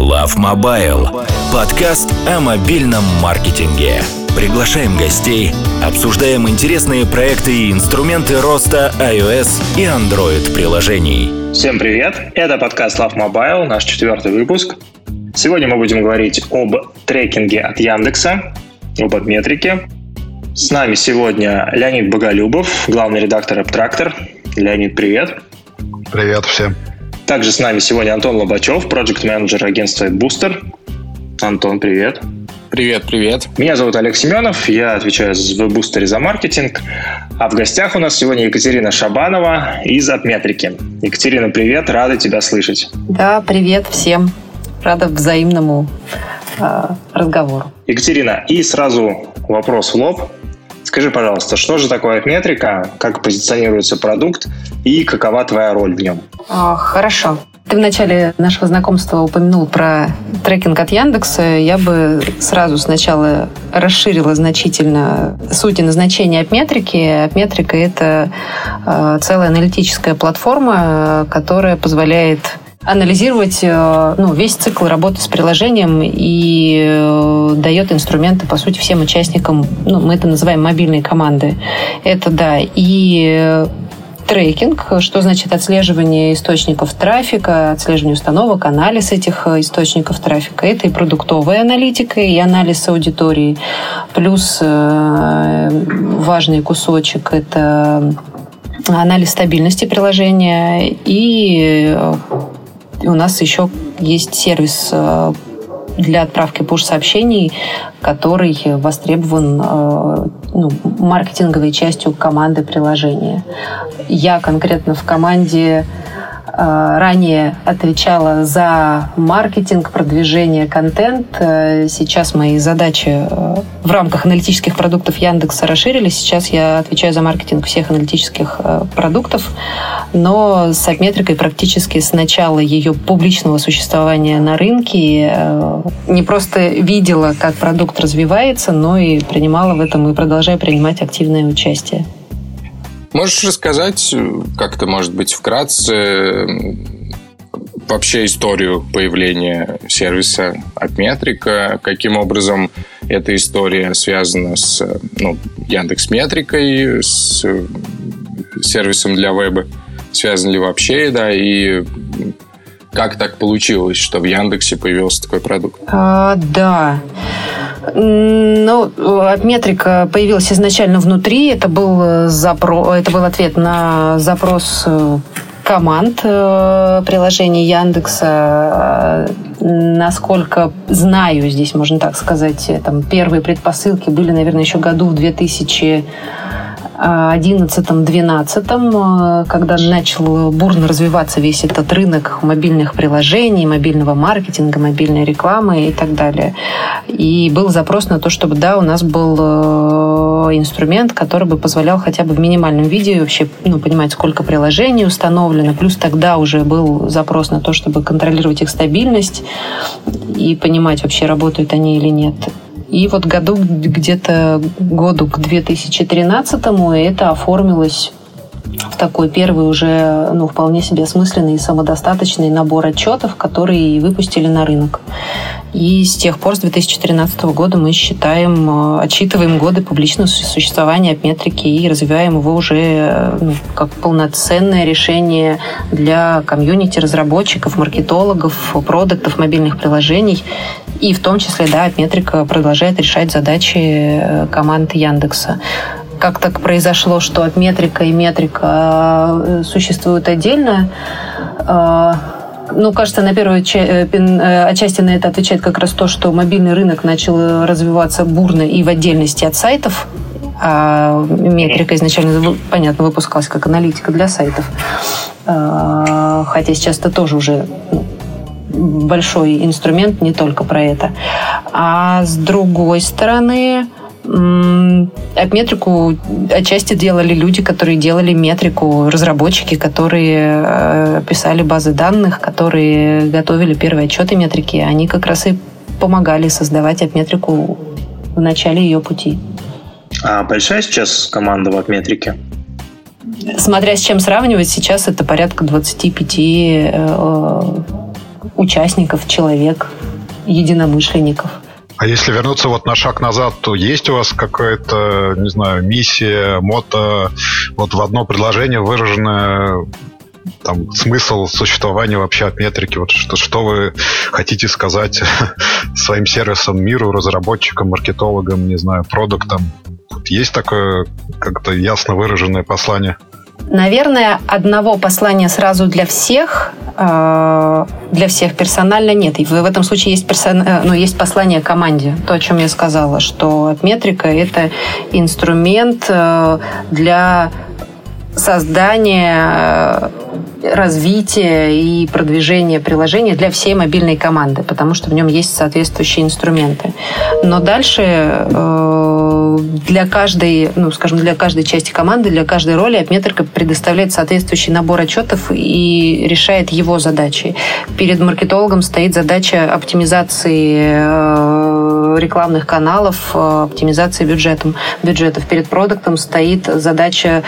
Love Mobile. Подкаст о мобильном маркетинге. Приглашаем гостей, обсуждаем интересные проекты и инструменты роста iOS и Android приложений. Всем привет! Это подкаст Love Mobile, наш четвертый выпуск. Сегодня мы будем говорить об трекинге от Яндекса, об отметрике. С нами сегодня Леонид Боголюбов, главный редактор Abtractor. Леонид, привет! Привет всем! Также с нами сегодня Антон Лобачев, проект-менеджер агентства Booster. Антон, привет. Привет, привет. Меня зовут Олег Семенов, я отвечаю в Бустере за маркетинг. А в гостях у нас сегодня Екатерина Шабанова из Отметрики. Екатерина, привет, рада тебя слышать. Да, привет всем. Рада взаимному э, разговору. Екатерина, и сразу вопрос в лоб. Скажи, пожалуйста, что же такое метрика, как позиционируется продукт и какова твоя роль в нем? А, хорошо. Ты в начале нашего знакомства упомянул про трекинг от Яндекса. Я бы сразу сначала расширила значительно суть и назначение Апметрики. Апметрика — это э, целая аналитическая платформа, которая позволяет анализировать э, ну, весь цикл работы с приложением и э, дает инструменты, по сути, всем участникам, ну, мы это называем мобильные команды. Это, да, и э, трекинг, что значит отслеживание источников трафика, отслеживание установок, анализ этих источников трафика. Это и продуктовая аналитика, и анализ аудитории. Плюс важный кусочек – это анализ стабильности приложения и у нас еще есть сервис э, для отправки push-сообщений, который востребован э, ну, маркетинговой частью команды приложения. Я конкретно в команде ранее отвечала за маркетинг, продвижение, контент. Э, сейчас мои задачи э, в рамках аналитических продуктов Яндекса расширились. Сейчас я отвечаю за маркетинг всех аналитических продуктов, но с Апметрикой практически с начала ее публичного существования на рынке не просто видела, как продукт развивается, но и принимала в этом и продолжаю принимать активное участие. Можешь рассказать как-то, может быть, вкратце вообще историю появления сервиса от Метрика, каким образом эта история связана с ну, Яндекс Метрикой, с сервисом для веба, связан ли вообще, да, и как так получилось, что в Яндексе появился такой продукт? А, да. Ну, метрика появилась изначально внутри. Это был, э, запро... это был ответ на запрос э, команд э, приложения Яндекса. Насколько знаю, здесь можно так сказать, там первые предпосылки были, наверное, еще году в 2000 2011-2012, э, когда начал бурно развиваться весь этот рынок мобильных приложений, мобильного маркетинга, мобильной рекламы и так далее. И был запрос на то, чтобы, да, у нас был э, инструмент, который бы позволял хотя бы в минимальном виде вообще ну, понимать, сколько приложений установлено. Плюс тогда уже был запрос на то, чтобы контролировать их стабильность и понимать, вообще работают они или нет. И вот году где-то году к 2013-му это оформилось в такой первый уже ну, вполне себе осмысленный и самодостаточный набор отчетов, которые выпустили на рынок. И с тех пор, с 2013 года, мы считаем, э, отчитываем годы публичного существования метрики и развиваем его уже э, ну, как полноценное решение для комьюнити, разработчиков, маркетологов, продуктов мобильных приложений. И в том числе, да, метрика продолжает решать задачи э, команд Яндекса как так произошло, что от метрика и метрика существуют отдельно. Ну, кажется, на первую э, э, отчасти на это отвечает как раз то, что мобильный рынок начал развиваться бурно и в отдельности от сайтов. А метрика изначально, понятно, выпускалась как аналитика для сайтов. Хотя сейчас это тоже уже ну, большой инструмент, не только про это. А с другой стороны, Метрику отчасти делали люди, которые делали метрику, разработчики, которые э, писали базы данных, которые готовили первые отчеты метрики. Они как раз и помогали создавать апметрику в начале ее пути. А большая сейчас команда в апметрике? Смотря с чем сравнивать, сейчас это порядка 25 э, участников, человек, единомышленников. А если вернуться вот на шаг назад, то есть у вас какая-то, не знаю, миссия, мото, вот в одно предложение выраженное там смысл существования вообще от метрики? Вот что, что вы хотите сказать своим сервисам миру, разработчикам, маркетологам, не знаю, продуктам? Есть такое как-то ясно выраженное послание? Наверное, одного послания сразу для всех, э, для всех персонально нет. И в этом случае есть, персон... Э, ну, есть послание команде. То, о чем я сказала, что метрика – это инструмент э, для создания развития и продвижения приложения для всей мобильной команды, потому что в нем есть соответствующие инструменты. Но дальше э, для каждой, ну, скажем, для каждой части команды, для каждой роли AppMetrica предоставляет соответствующий набор отчетов и решает его задачи. Перед маркетологом стоит задача оптимизации э, рекламных каналов, э, оптимизации бюджетом, бюджетов. Перед продуктом стоит задача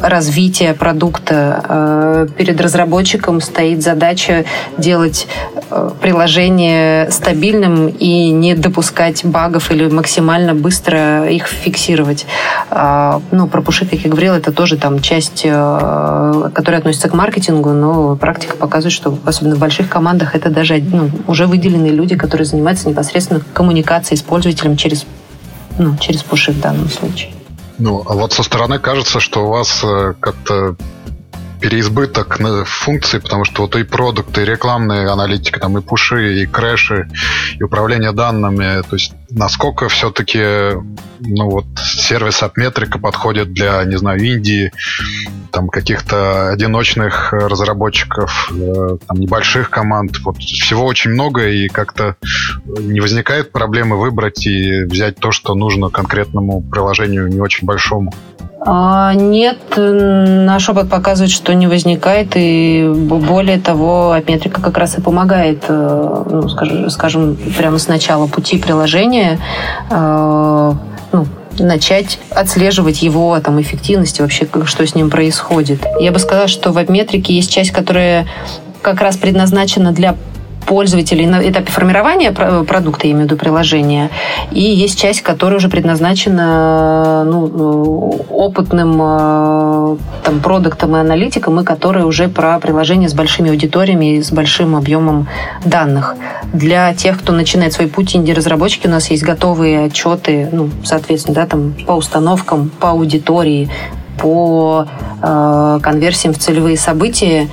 развития продукта, Э, перед разработчиком стоит задача делать э, приложение стабильным и не допускать багов или максимально быстро их фиксировать. А, ну, про пуши, как я говорила, это тоже там часть, э, которая относится к маркетингу, но практика показывает, что особенно в больших командах это даже ну, уже выделенные люди, которые занимаются непосредственно коммуникацией с пользователем через, ну, через пуши в данном случае. Ну, а вот со стороны кажется, что у вас как-то переизбыток функций, потому что вот и продукты, и рекламная аналитика, там и пуши, и крэши, и управление данными, то есть насколько все-таки ну вот сервис от метрика подходит для, не знаю, Индии, там каких-то одиночных разработчиков, э, там небольших команд, вот всего очень много и как-то не возникает проблемы выбрать и взять то, что нужно конкретному приложению не очень большому. А, нет, наш опыт показывает, что не возникает, и более того, метрика как раз и помогает, э, ну, скажем, скажем, прямо с начала пути приложения э, ну, начать отслеживать его там, эффективность, вообще, что с ним происходит. Я бы сказала, что в веб-метрике есть часть, которая как раз предназначена для пользователей на этапе формирования продукта, я имею в виду приложения, и есть часть, которая уже предназначена ну, опытным э, там, продуктом и аналитиком, и которая уже про приложение с большими аудиториями и с большим объемом данных. Для тех, кто начинает свой путь инди-разработчики, у нас есть готовые отчеты, ну, соответственно, да, там, по установкам, по аудитории, по э, конверсиям в целевые события,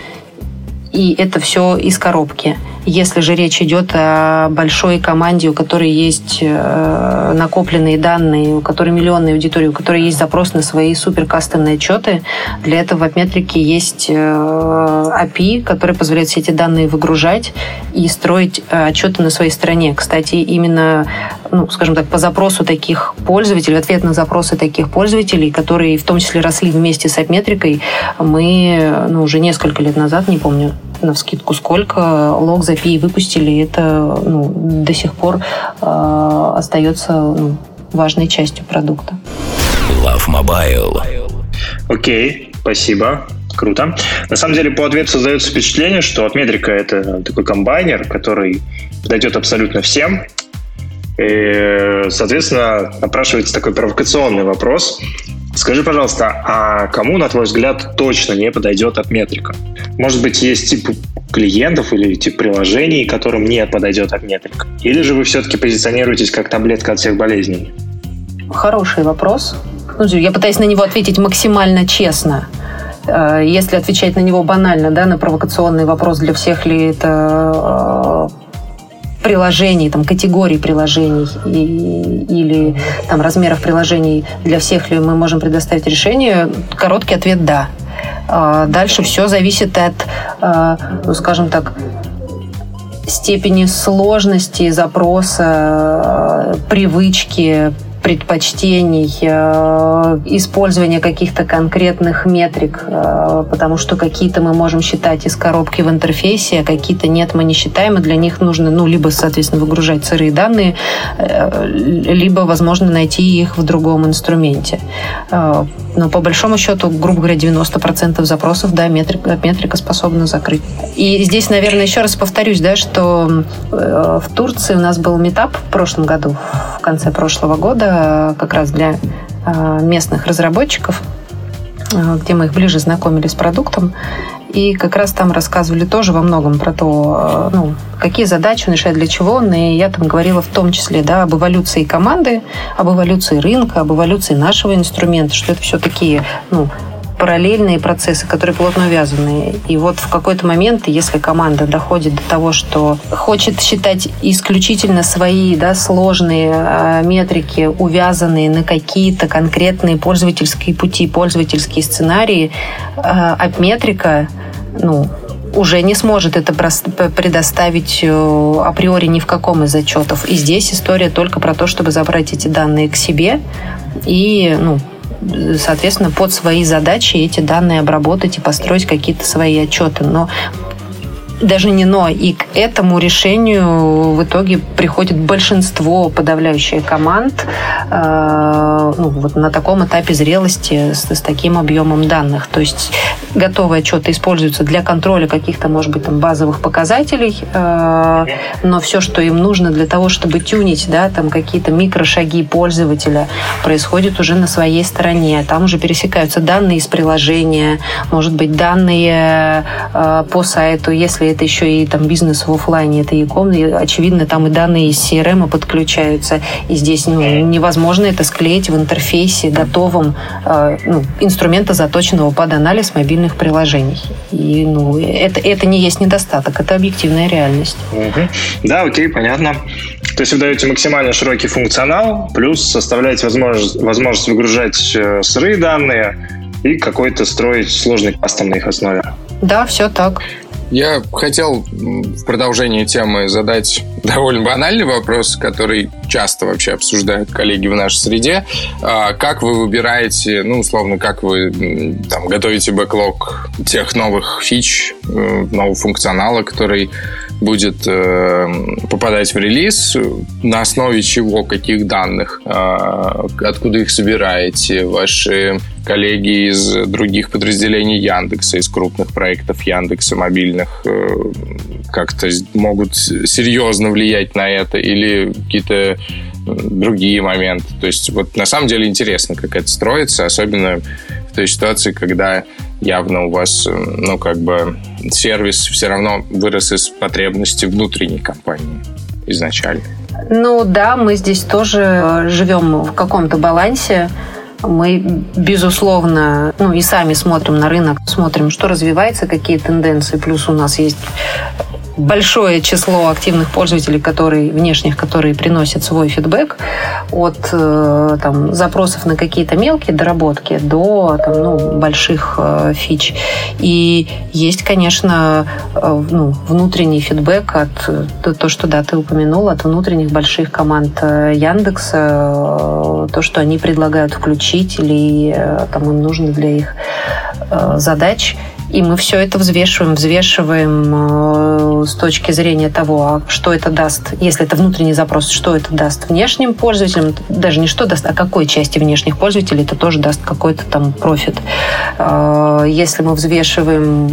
и это все из коробки. Если же речь идет о большой команде, у которой есть э, накопленные данные, у которой миллионные аудитории, у которой есть запрос на свои супер кастомные отчеты, для этого в метрике есть э, API, который позволяет все эти данные выгружать и строить э, отчеты на своей стороне. Кстати, именно, ну, скажем так, по запросу таких пользователей, в ответ на запросы таких пользователей, которые в том числе росли вместе с AppMetric, мы ну, уже несколько лет назад, не помню, на вскидку сколько, лог за API выпустили, это ну, до сих пор э, остается ну, важной частью продукта. Love Mobile. Окей, спасибо. Круто. На самом деле, по ответу создается впечатление, что от метрика это такой комбайнер, который подойдет абсолютно всем. И, соответственно, напрашивается такой провокационный вопрос. Скажи, пожалуйста, а кому, на твой взгляд, точно не подойдет от метрика? Может быть, есть тип клиентов или тип приложений, которым не подойдет от метрика? Или же вы все-таки позиционируетесь как таблетка от всех болезней? Хороший вопрос. Ну, я пытаюсь на него ответить максимально честно. Э, если отвечать на него банально, да, на провокационный вопрос, для всех ли это э, приложений, там, категорий приложений и, или там, размеров приложений для всех ли мы можем предоставить решение? Короткий ответ – да. А дальше все зависит от, а, ну, скажем так, степени сложности запроса, привычки предпочтений, э, использования каких-то конкретных метрик, э, потому что какие-то мы можем считать из коробки в интерфейсе, а какие-то нет, мы не считаем, и для них нужно, ну, либо, соответственно, выгружать сырые данные, э, либо, возможно, найти их в другом инструменте. Но по большому счету, грубо говоря, 90% запросов, да, метрика, метрика способна закрыть. И здесь, наверное, еще раз повторюсь, да, что в Турции у нас был метап в прошлом году, конце прошлого года, как раз для э, местных разработчиков, э, где мы их ближе знакомили с продуктом. И как раз там рассказывали тоже во многом про то, ну, какие задачи он решает, для чего он. И я там говорила в том числе да, об эволюции команды, об эволюции рынка, об эволюции нашего инструмента, что это все такие ну, параллельные процессы, которые плотно увязаны. И вот в какой-то момент, если команда доходит до того, что хочет считать исключительно свои да, сложные э, метрики, увязанные на какие-то конкретные пользовательские пути, пользовательские сценарии, апметрика, ну, уже не сможет это предоставить э, априори ни в каком из отчетов. И здесь история только про то, чтобы забрать эти данные к себе и ну, соответственно, под свои задачи эти данные обработать и построить какие-то свои отчеты. Но даже не но, и к этому решению в итоге приходит большинство, подавляющее команд э, ну, вот на таком этапе зрелости с, с таким объемом данных. То есть готовые отчеты используются для контроля каких-то, может быть, там базовых показателей, э, но все, что им нужно для того, чтобы тюнить, да, там какие-то микрошаги пользователя, происходит уже на своей стороне. Там уже пересекаются данные из приложения, может быть, данные э, по сайту, если это еще и там бизнес в офлайне, это e-com, очевидно, там и данные из CRM подключаются, и здесь ну, невозможно это склеить в интерфейсе готовом э, ну, инструмента, заточенного под анализ мобильных приложений. И ну, это, это не есть недостаток, это объективная реальность. Угу. Да, окей, понятно. То есть вы даете максимально широкий функционал, плюс составляете возможность, возможность выгружать э, сырые данные и какой-то строить сложный кастом на их основе. Да, все так. Я хотел в продолжение темы задать довольно банальный вопрос, который часто вообще обсуждают коллеги в нашей среде. А, как вы выбираете, ну, условно, как вы там, готовите бэклог тех новых фич, э, нового функционала, который будет э, попадать в релиз, на основе чего, каких данных, э, откуда их собираете, ваши коллеги из других подразделений Яндекса, из крупных проектов Яндекса мобильных э, как-то могут серьезно влиять на это или какие-то другие моменты. То есть вот на самом деле интересно, как это строится, особенно в той ситуации, когда явно у вас, ну, как бы сервис все равно вырос из потребности внутренней компании изначально. Ну да, мы здесь тоже э, живем в каком-то балансе. Мы, безусловно, ну и сами смотрим на рынок, смотрим, что развивается, какие тенденции. Плюс у нас есть большое число активных пользователей, которые, внешних, которые приносят свой фидбэк от э, там, запросов на какие-то мелкие доработки до там, ну, больших э, фич. И есть, конечно, э, ну, внутренний фидбэк от то, что да, ты упомянул, от внутренних больших команд Яндекса, то, что они предлагают включить или там, им нужно для их задач. И мы все это взвешиваем, взвешиваем э, с точки зрения того, а что это даст, если это внутренний запрос, что это даст внешним пользователям, даже не что даст, а какой части внешних пользователей это тоже даст какой-то там профит. Э, если мы взвешиваем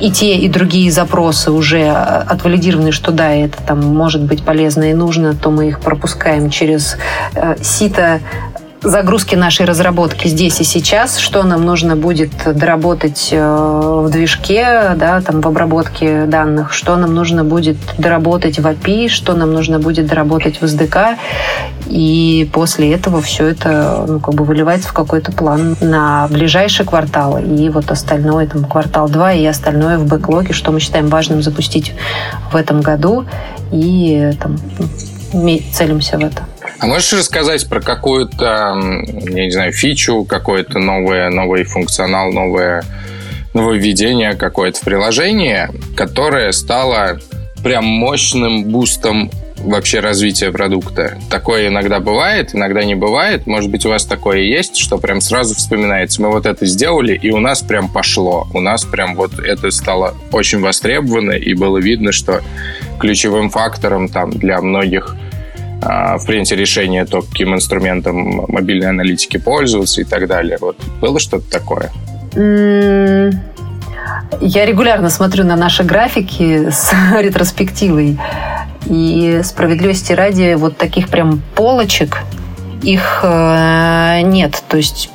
и те, и другие запросы уже отвалидированы, что да, это там может быть полезно и нужно, то мы их пропускаем через э, сито загрузки нашей разработки здесь и сейчас, что нам нужно будет доработать э, в движке, да, там в обработке данных, что нам нужно будет доработать в API, что нам нужно будет доработать в SDK, и после этого все это ну, как бы выливается в какой-то план на ближайший квартал, и вот остальное, там, квартал 2 и остальное в бэклоге, что мы считаем важным запустить в этом году, и там, целимся в это. А можешь рассказать про какую-то, я не знаю, фичу, какой-то новое, новый функционал, новое нововведение какое-то в приложении, которое стало прям мощным бустом вообще развития продукта. Такое иногда бывает, иногда не бывает. Может быть, у вас такое есть, что прям сразу вспоминается. Мы вот это сделали, и у нас прям пошло. У нас прям вот это стало очень востребовано, и было видно, что ключевым фактором там для многих в принятии решения, то, каким инструментом мобильной аналитики пользоваться и так далее. Вот было что-то такое? Я регулярно смотрю на наши графики с ретроспективой. И справедливости ради, вот таких прям полочек, их э, нет. То есть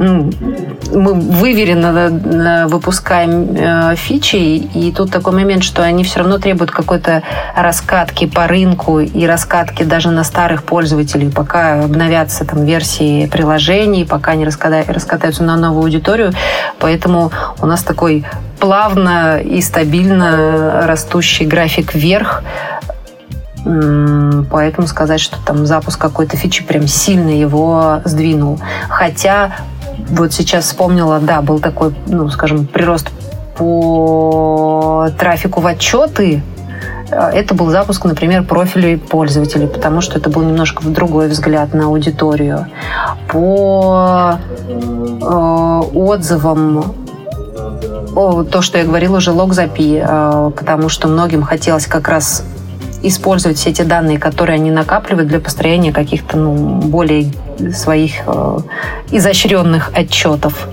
мы выверенно выпускаем э, фичи, и тут такой момент, что они все равно требуют какой-то раскатки по рынку и раскатки даже на старых пользователей, пока обновятся там версии приложений, пока они раскатаются на новую аудиторию. Поэтому у нас такой плавно и стабильно растущий график вверх. Поэтому сказать, что там запуск какой-то фичи прям сильно его сдвинул. Хотя вот сейчас вспомнила, да, был такой, ну, скажем, прирост по трафику в отчеты, это был запуск, например, профилей пользователей, потому что это был немножко другой взгляд на аудиторию. По э, отзывам о, то, что я говорила уже, логзапи, э, потому что многим хотелось как раз использовать все эти данные, которые они накапливают для построения каких-то ну, более своих э, изощренных отчетов.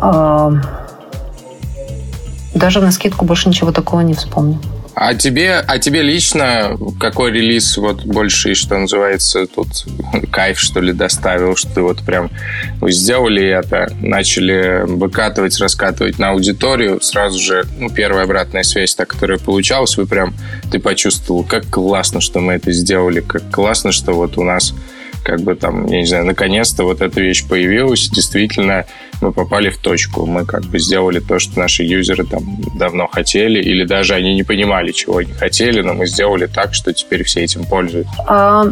Э, даже на скидку больше ничего такого не вспомню. А тебе, а тебе лично какой релиз вот больше, что называется, тут кайф, что ли, доставил, что ты вот прям сделали это, начали выкатывать, раскатывать на аудиторию, сразу же, ну, первая обратная связь, та, которая получалась, вы прям, ты почувствовал, как классно, что мы это сделали, как классно, что вот у нас как бы там, я не знаю, наконец-то вот эта вещь появилась, действительно мы попали в точку, мы как бы сделали то, что наши юзеры там давно хотели, или даже они не понимали, чего они хотели, но мы сделали так, что теперь все этим пользуются. А,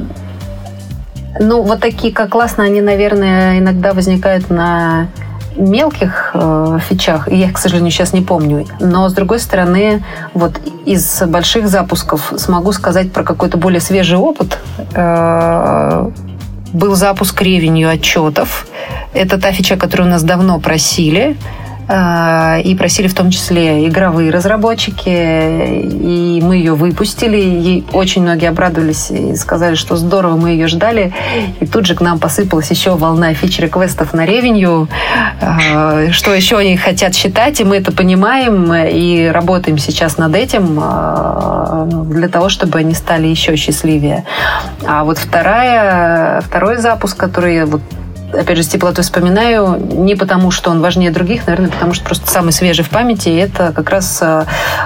ну, вот такие, как классно, они, наверное, иногда возникают на мелких э, фичах, я к сожалению, сейчас не помню. Но, с другой стороны, вот из больших запусков смогу сказать про какой-то более свежий опыт. Э, был запуск ревенью отчетов. Это та фича, которую у нас давно просили. А, и просили в том числе игровые разработчики, и мы ее выпустили. Ей очень многие обрадовались и сказали, что здорово, мы ее ждали. И тут же к нам посыпалась еще волна фич-реквестов на ревенью, а, что еще они хотят считать, и мы это понимаем, и работаем сейчас над этим а, для того, чтобы они стали еще счастливее. А вот вторая, второй запуск, который вот опять же, с теплотой вспоминаю, не потому, что он важнее других, наверное, потому что просто самый свежий в памяти, это как раз э,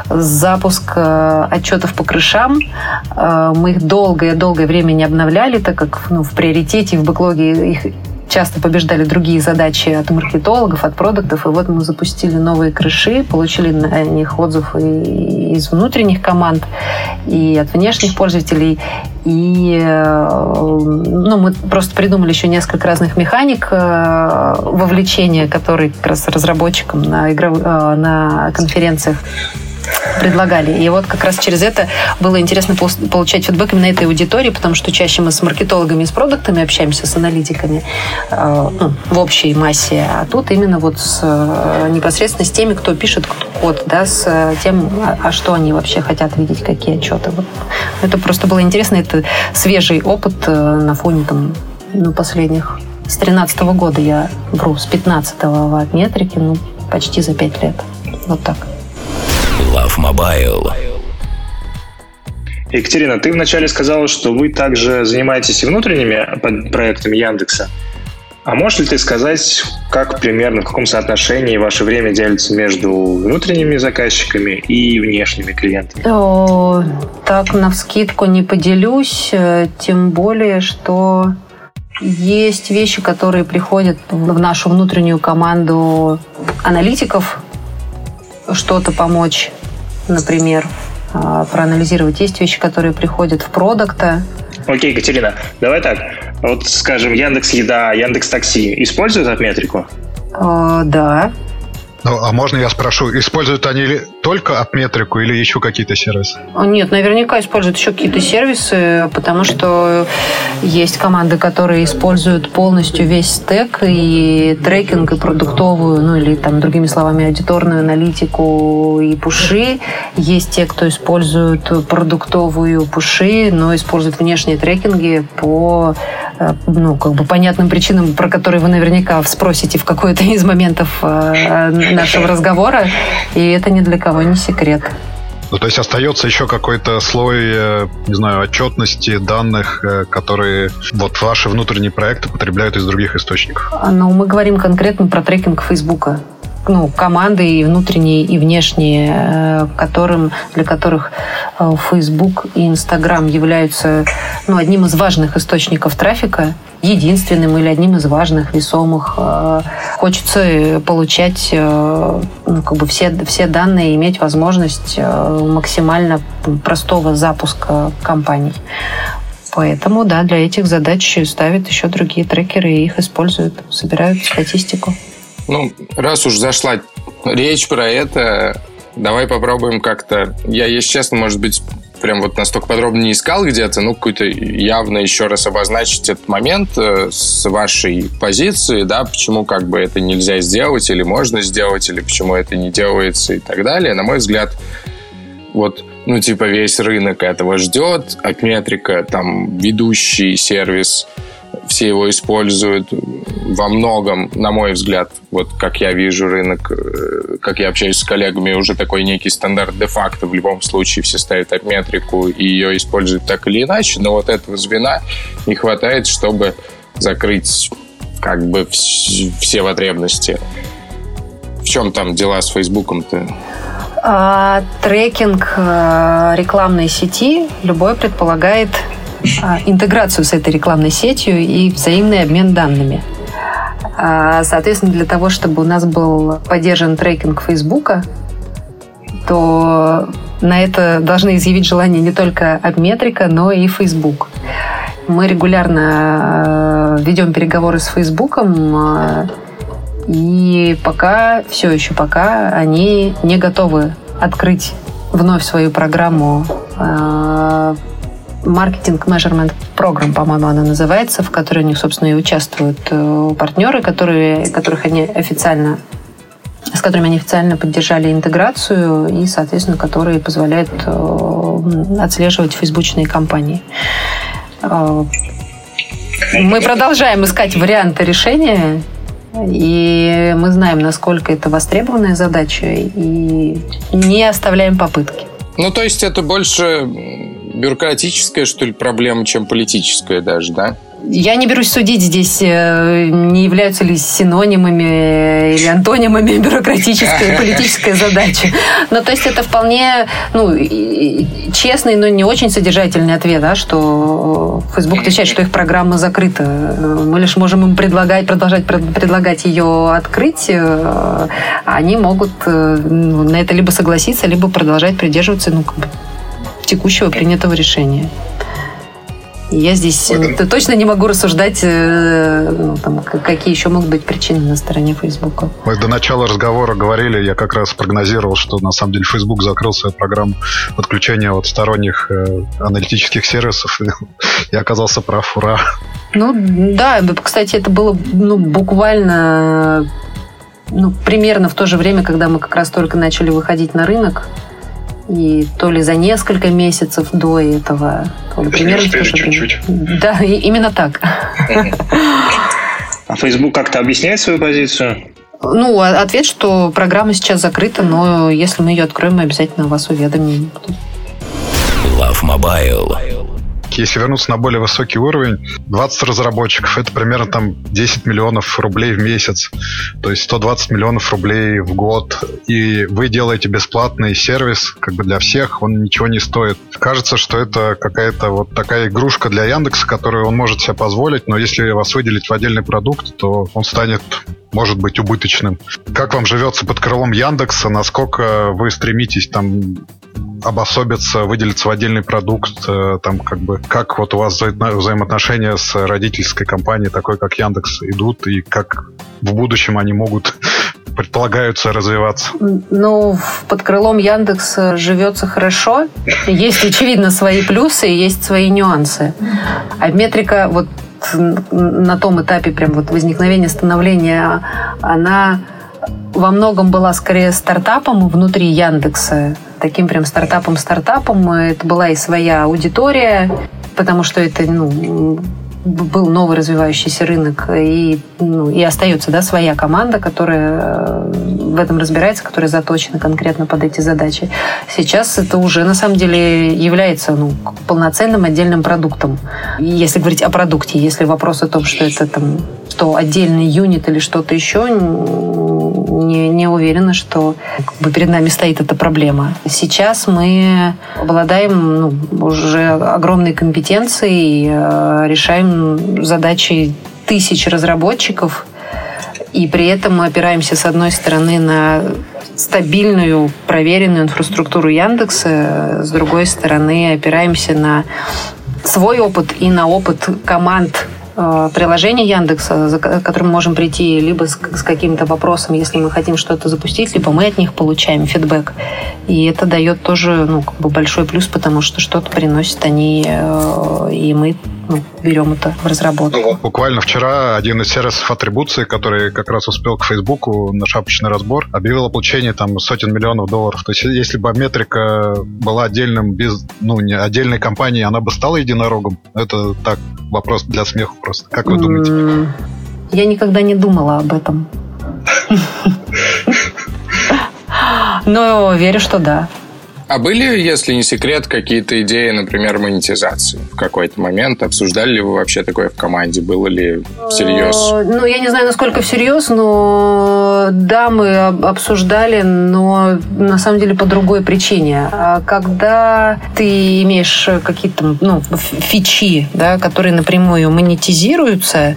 запуск э, отчетов по крышам. Э, мы их долгое-долгое время не обновляли, так как ну, в приоритете, в бэклоге их часто побеждали другие задачи от маркетологов, от продуктов. И вот мы запустили новые крыши, получили на них отзыв и из внутренних команд, и от внешних пользователей. И ну, мы просто придумали еще несколько разных механик э, вовлечения, которые как раз разработчикам на, игров... Э, на конференциях предлагали. И вот как раз через это было интересно получать фидбэк именно этой аудитории, потому что чаще мы с маркетологами с продуктами общаемся, с аналитиками э, ну, в общей массе, а тут именно вот с, э, непосредственно с теми, кто пишет код, да, с э, тем, а, а что они вообще хотят видеть, какие отчеты. Вот. Это просто было интересно, это свежий опыт э, на фоне там, ну, последних с 13 -го года я вру, с 15-го в метрике, ну, почти за 5 лет. Вот так. Love Mobile. Екатерина, ты вначале сказала, что вы также занимаетесь и внутренними проектами Яндекса. А можешь ли ты сказать, как примерно, в каком соотношении ваше время делится между внутренними заказчиками и внешними клиентами? О, так, на вскидку не поделюсь, э, тем более, что есть вещи, которые приходят в нашу внутреннюю команду аналитиков, что-то помочь, например, а, проанализировать. Есть вещи, которые приходят в продукта. Окей, Екатерина, давай так. Вот, скажем, Яндекс Еда, Яндекс Такси используют отметрику? Э, да. Ну, а можно я спрошу, используют они только отметрику или еще какие-то сервисы? Нет, наверняка используют еще какие-то сервисы, потому что есть команды, которые используют полностью весь стек и трекинг, и продуктовую, ну или там другими словами, аудиторную аналитику и пуши. Есть те, кто использует продуктовую пуши, но используют внешние трекинги по ну, как бы понятным причинам, про которые вы наверняка спросите в какой-то из моментов э, нашего разговора, и это ни для кого не секрет. Ну, то есть остается еще какой-то слой, э, не знаю, отчетности данных, э, которые вот ваши внутренние проекты потребляют из других источников. Ну, мы говорим конкретно про трекинг Фейсбука ну, команды и внутренние, и внешние, э, которым, для которых Facebook и Instagram являются ну, одним из важных источников трафика, единственным или одним из важных, весомых. Э, хочется получать э, ну, как бы все, все данные, иметь возможность э, максимально простого запуска компаний. Поэтому, да, для этих задач ставят еще другие трекеры и их используют, собирают статистику. Ну, раз уж зашла речь про это, давай попробуем как-то... Я, если честно, может быть, прям вот настолько подробно не искал где-то, ну, какой-то явно еще раз обозначить этот момент э, с вашей позиции, да, почему как бы это нельзя сделать или можно сделать, или почему это не делается и так далее. На мой взгляд, вот, ну, типа, весь рынок этого ждет, от метрика, там, ведущий сервис – все его используют во многом, на мой взгляд, вот как я вижу рынок, э, как я общаюсь с коллегами, уже такой некий стандарт де-факто. В любом случае все ставят метрику и ее используют так или иначе, но вот этого звена не хватает, чтобы закрыть как бы все потребности. В чем там дела с Фейсбуком-то? А, трекинг э, рекламной сети любой предполагает интеграцию с этой рекламной сетью и взаимный обмен данными. А, соответственно, для того, чтобы у нас был поддержан трекинг Фейсбука, то на это должны изъявить желание не только Обметрика, но и Facebook. Мы регулярно э, ведем переговоры с Фейсбуком, э, и пока, все еще пока, они не готовы открыть вновь свою программу э, маркетинг measurement программ, по-моему, она называется, в которой у них, собственно, и участвуют э, партнеры, которые, которых они официально с которыми они официально поддержали интеграцию и, соответственно, которые позволяют э, отслеживать фейсбучные компании. Э, мы продолжаем искать варианты решения, и мы знаем, насколько это востребованная задача, и не оставляем попытки. Ну, то есть это больше бюрократическая, что ли, проблема, чем политическая даже, да? Я не берусь судить здесь, э, не являются ли синонимами или антонимами бюрократическая и политическая задача. Но то есть это вполне ну, честный, но не очень содержательный ответ, да, что Facebook отвечает, что их программа закрыта. Мы лишь можем им предлагать, продолжать предлагать ее открыть. Э, они могут э, на это либо согласиться, либо продолжать придерживаться ну, текущего принятого решения. Я здесь вот. точно не могу рассуждать, э, ну, там, какие еще могут быть причины на стороне Фейсбука. Мы до начала разговора говорили, я как раз прогнозировал, что на самом деле Facebook закрыл свою программу подключения от сторонних э, аналитических сервисов. Я оказался прав, ура. Ну да, кстати, это было ну, буквально ну, примерно в то же время, когда мы как раз только начали выходить на рынок. И то ли за несколько месяцев до этого, то ли примерно чуть-чуть. Да, и, именно так. А Facebook как-то объясняет свою позицию? Ну, а, ответ, что программа сейчас закрыта, но если мы ее откроем, мы обязательно вас уведомим. Love Mobile если вернуться на более высокий уровень, 20 разработчиков, это примерно там 10 миллионов рублей в месяц, то есть 120 миллионов рублей в год, и вы делаете бесплатный сервис как бы для всех, он ничего не стоит. Кажется, что это какая-то вот такая игрушка для Яндекса, которую он может себе позволить, но если вас выделить в отдельный продукт, то он станет может быть убыточным. Как вам живется под крылом Яндекса? Насколько вы стремитесь там обособиться, выделиться в отдельный продукт, э, там как бы как вот у вас вза- взаимоотношения с родительской компанией, такой как Яндекс, идут, и как в будущем они могут предполагаются развиваться? Ну, под крылом Яндекса живется хорошо. Есть, очевидно, свои плюсы и есть свои нюансы. А метрика вот на том этапе прям вот возникновения, становления, она во многом была скорее стартапом внутри Яндекса, таким прям стартапом-стартапом. Это была и своя аудитория, потому что это ну, был новый развивающийся рынок, и, ну, и остается да, своя команда, которая э, в этом разбирается, которая заточена конкретно под эти задачи. Сейчас это уже на самом деле является ну, полноценным отдельным продуктом. Если говорить о продукте, если вопрос о том, что это там, что отдельный юнит или что-то еще, не, не уверена, что как бы, перед нами стоит эта проблема. Сейчас мы обладаем ну, уже огромной компетенцией, э, решаем задачи тысяч разработчиков, и при этом мы опираемся, с одной стороны, на стабильную, проверенную инфраструктуру Яндекса, с другой стороны, опираемся на свой опыт и на опыт команд приложение Яндекса, за которым мы можем прийти либо с, с каким-то вопросом, если мы хотим что-то запустить, либо мы от них получаем фидбэк. И это дает тоже ну, как бы большой плюс, потому что что-то приносят они, э, и мы берем это в разработку. Буквально вчера один из сервисов атрибуции, который как раз успел к Фейсбуку на шапочный разбор, объявил о получении там сотен миллионов долларов. То есть если бы метрика была отдельным, без, ну, не отдельной компанией, она бы стала единорогом? Это так, вопрос для смеха просто. Как вы думаете? Я никогда не думала об этом. Но верю, что да. А были, если не секрет, какие-то идеи, например, монетизации в какой-то момент? Обсуждали ли вы вообще такое в команде? Было ли всерьез? Э, ну, я не знаю, насколько всерьез, но да, мы обсуждали, но на самом деле по другой причине. А когда ты имеешь какие-то ну, фичи, да, которые напрямую монетизируются,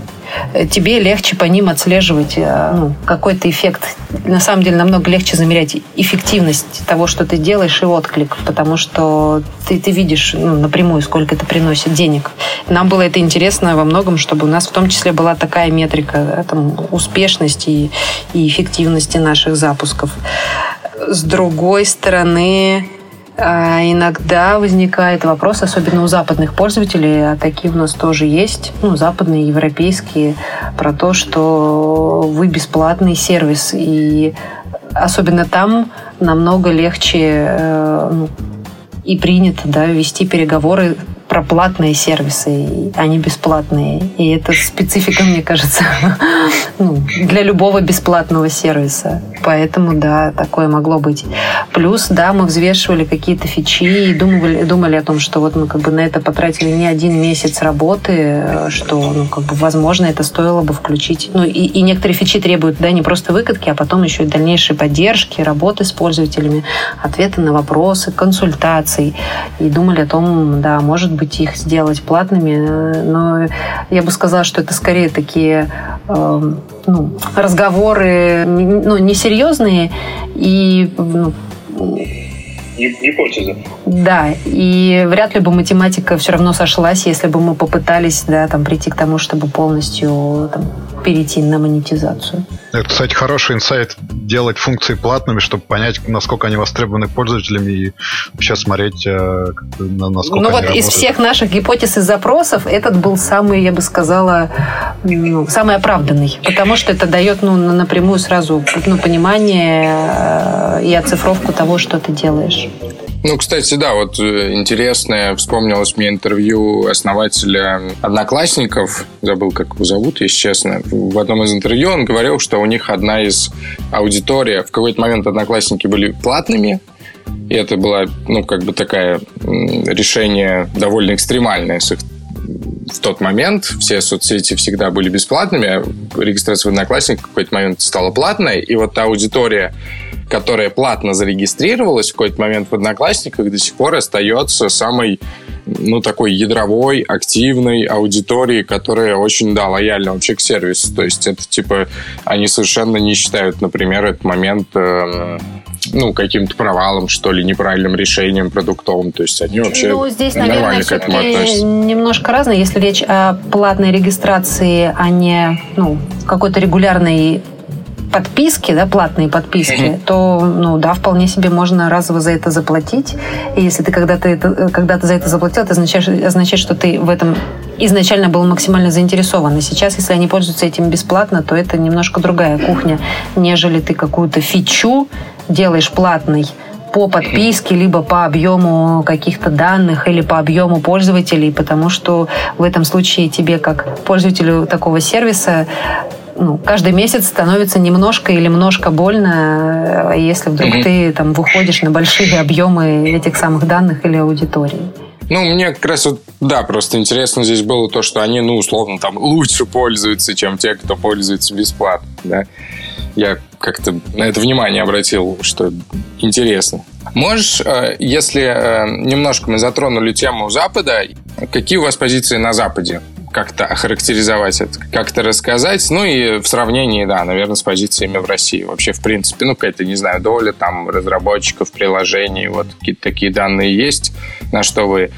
тебе легче по ним отслеживать э, ну, какой-то эффект. На самом деле намного легче замерять эффективность того, что ты делаешь, и отклик, потому что ты, ты видишь ну, напрямую, сколько это приносит денег. Нам было это интересно во многом, чтобы у нас в том числе была такая метрика да, там, успешности и, и эффективности наших запусков. С другой стороны, иногда возникает вопрос, особенно у западных пользователей, а такие у нас тоже есть, ну, западные, европейские, про то, что вы бесплатный сервис, и особенно там намного легче э, ну, и принято да, вести переговоры про платные сервисы, не бесплатные. И это специфика, мне кажется, ну, для любого бесплатного сервиса. Поэтому, да, такое могло быть. Плюс, да, мы взвешивали какие-то фичи и думали, думали о том, что вот мы как бы на это потратили не один месяц работы, что, ну, как бы, возможно, это стоило бы включить. Ну, и, и некоторые фичи требуют, да, не просто выкатки, а потом еще и дальнейшей поддержки, работы с пользователями, ответы на вопросы, консультаций. И думали о том, да, может быть, их сделать платными, но я бы сказала, что это скорее такие э, ну, разговоры ну, несерьезные и ну, гипотеза. Да, и вряд ли бы математика все равно сошлась, если бы мы попытались да, там, прийти к тому, чтобы полностью там, перейти на монетизацию. Это, кстати, хороший инсайт делать функции платными, чтобы понять, насколько они востребованы пользователями и вообще смотреть, э, насколько Ну вот работают. из всех наших гипотез и запросов этот был самый, я бы сказала, ну, самый оправданный, потому что это дает ну, напрямую сразу ну, понимание э, и оцифровку того, что ты делаешь. Ну, кстати, да, вот э, интересное, вспомнилось мне интервью основателя Одноклассников, забыл, как его зовут, если честно. В одном из интервью он говорил, что у них одна из аудиторий, в какой-то момент Одноклассники были платными, и это было, ну, как бы такое решение довольно экстремальное с их в тот момент. Все соцсети всегда были бесплатными, а регистрация в Одноклассниках в какой-то момент стала платной, и вот та аудитория, которая платно зарегистрировалась в какой-то момент в Одноклассниках, до сих пор остается самой ну, такой ядровой, активной аудитории, которая очень, да, лояльна вообще к сервису. То есть это, типа, они совершенно не считают, например, этот момент э, ну, каким-то провалом, что ли, неправильным решением продуктовым. То есть они вообще ну, здесь, наверное, к этому относятся. немножко разное. Если речь о платной регистрации, а не ну, какой-то регулярной подписки, да, платные подписки, то, ну, да, вполне себе можно разово за это заплатить. И если ты когда-то это, когда ты за это заплатил, это означает, означает, что ты в этом изначально был максимально заинтересован. И сейчас, если они пользуются этим бесплатно, то это немножко другая кухня, нежели ты какую-то фичу делаешь платной, по подписке, либо по объему каких-то данных или по объему пользователей, потому что в этом случае тебе, как пользователю такого сервиса, ну, каждый месяц становится немножко или немножко больно, э, если вдруг mm-hmm. ты там выходишь на большие объемы этих самых данных или аудитории. Ну, мне как раз вот, да, просто интересно здесь было то, что они, ну, условно, там лучше пользуются, чем те, кто пользуется бесплатно, да я как-то на это внимание обратил, что интересно. Можешь, э, если э, немножко мы затронули тему Запада, какие у вас позиции на Западе? Как-то охарактеризовать это, как-то рассказать, ну и в сравнении, да, наверное, с позициями в России. Вообще, в принципе, ну, какая-то, не знаю, доля там разработчиков приложений, вот какие-то такие данные есть, на что вы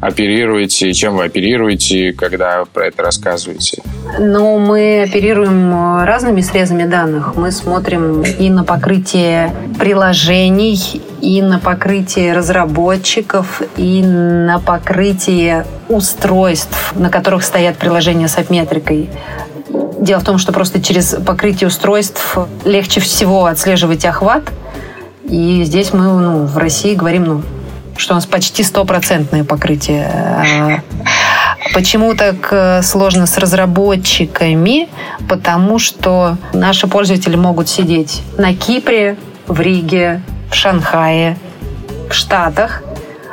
оперируете, чем вы оперируете, когда про это рассказываете? Ну, мы оперируем э, разными срезами данных. Мы смотрим и на покрытие приложений, и на покрытие разработчиков, и на покрытие устройств, на которых стоят приложения с апметрикой. Дело в том, что просто через покрытие устройств легче всего отслеживать охват. И здесь мы ну, в России говорим, ну, что у нас почти стопроцентное покрытие. А, почему так э, сложно с разработчиками? Потому что наши пользователи могут сидеть на Кипре, в Риге, в Шанхае, в Штатах,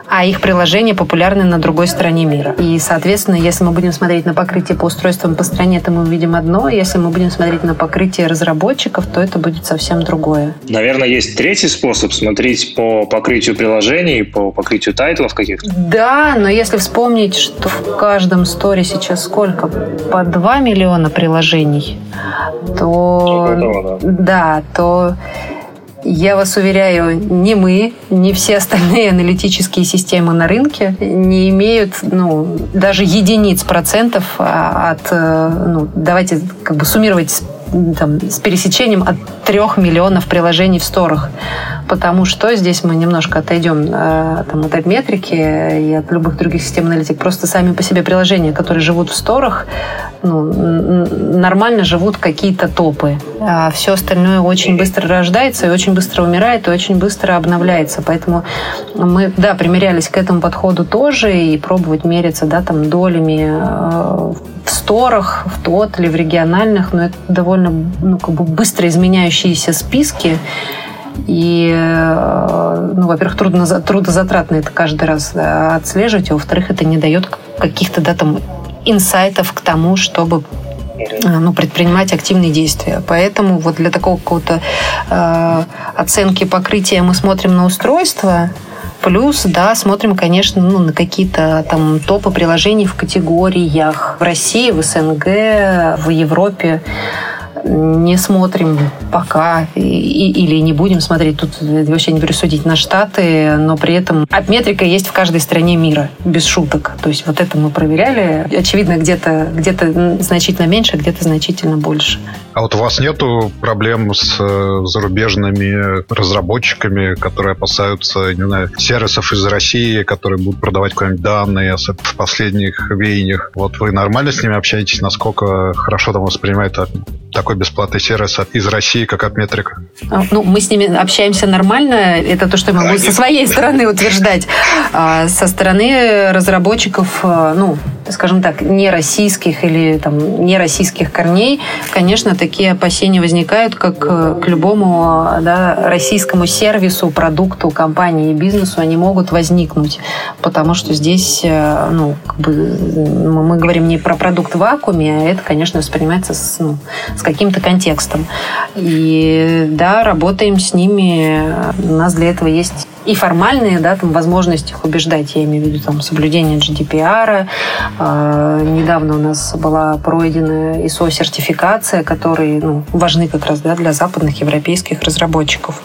а их приложения популярны на другой стороне мира. И, соответственно, если мы будем смотреть на покрытие по устройствам по стране, то мы увидим одно. Если мы будем смотреть на покрытие разработчиков, то это будет совсем другое. Наверное, есть третий способ смотреть по покрытию приложений, по покрытию тайтлов каких-то. Да, но если вспомнить, что в каждом сторе сейчас сколько? По 2 миллиона приложений, то... Этого, да. да, то я вас уверяю, ни мы, ни все остальные аналитические системы на рынке не имеют ну, даже единиц процентов а, от, э, ну, давайте как бы суммировать там, с пересечением от трех миллионов приложений в сторах. Потому что здесь мы немножко отойдем э, там, от метрики и от любых других систем аналитик. Просто сами по себе приложения, которые живут в сторах, ну, нормально живут какие-то топы. А все остальное очень быстро рождается и очень быстро умирает и очень быстро обновляется. Поэтому мы, да, примерялись к этому подходу тоже и пробовать мериться, да, там, долями э, в сторах, в тот или в региональных, но это довольно ну, как бы быстро изменяющиеся списки. И, э, ну, во-первых, трудно, трудозатратно это каждый раз да, отслеживать, а во-вторых, это не дает каких-то да, там, инсайтов к тому, чтобы э, ну, предпринимать активные действия. Поэтому вот для такого какого-то э, оценки покрытия мы смотрим на устройство, Плюс, да, смотрим, конечно, ну, на какие-то там топы приложений в категориях в России, в СНГ, в Европе не смотрим пока и, или не будем смотреть, тут вообще не присудить на Штаты, но при этом метрика есть в каждой стране мира, без шуток. То есть вот это мы проверяли. Очевидно, где-то где значительно меньше, где-то значительно больше. А вот у вас нету проблем с э, зарубежными разработчиками, которые опасаются, не знаю, сервисов из России, которые будут продавать какие-нибудь данные в последних веяниях? Вот вы нормально с ними общаетесь? Насколько хорошо там воспринимают такой бесплатный сервис из России, как от Метрика? А, ну, мы с ними общаемся нормально. Это то, что я могу со своей стороны утверждать. А со стороны разработчиков, а, ну, скажем так, не российских или там не российских корней, конечно, такие опасения возникают, как к любому да, российскому сервису, продукту, компании и бизнесу они могут возникнуть, потому что здесь, э, ну, как бы мы говорим не про продукт в вакууме, а это, конечно, воспринимается с, ну, с каким-то контекстом. И да, работаем с ними. У нас для этого есть и формальные, да, там возможности их убеждать, я имею в виду там соблюдение GDPR. Э, недавно у нас была пройдена ISO-сертификация, которые ну, важны как раз да, для западных европейских разработчиков.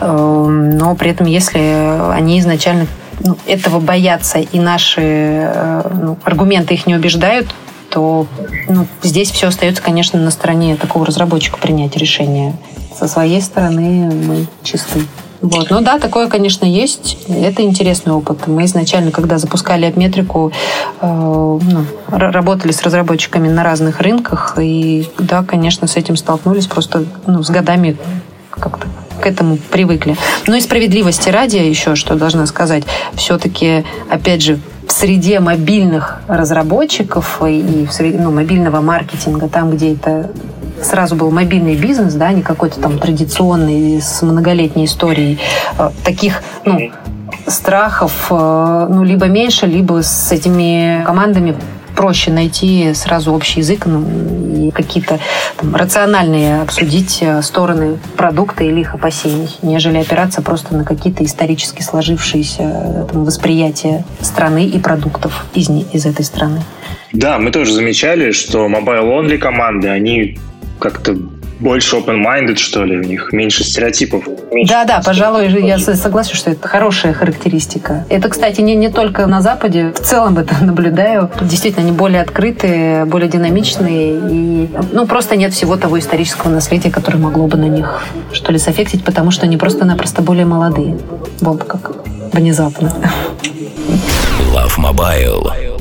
Э, но при этом, если они изначально ну, этого боятся и наши э, ну, аргументы их не убеждают, то ну, здесь все остается, конечно, на стороне такого разработчика принять решение. со своей стороны мы чисты. Вот. Ну да, такое, конечно, есть. Это интересный опыт. Мы изначально, когда запускали обметрику, э, ну, работали с разработчиками на разных рынках, и да, конечно, с этим столкнулись. Просто ну, с годами как-то к этому привыкли. Но и справедливости ради еще, что должна сказать, все-таки, опять же, в среде мобильных разработчиков и в среде, ну, мобильного маркетинга, там, где это сразу был мобильный бизнес, да, не какой-то там традиционный с многолетней историей, э, таких, ну, страхов, э, ну, либо меньше, либо с этими командами проще найти сразу общий язык ну, и какие-то там, рациональные обсудить э, стороны продукта или их опасений, нежели опираться просто на какие-то исторически сложившиеся там, восприятия страны и продуктов из, из этой страны. Да, мы тоже замечали, что mobile-only команды, они как-то больше open-minded, что ли, у них меньше стереотипов. да, да, пожалуй, я согласен, что это хорошая характеристика. Это, кстати, не, не только на Западе, в целом это наблюдаю. Действительно, они более открытые, более динамичные, и ну, просто нет всего того исторического наследия, которое могло бы на них, что ли, соффектить, потому что они просто-напросто более молодые. Вот как внезапно. Love Mobile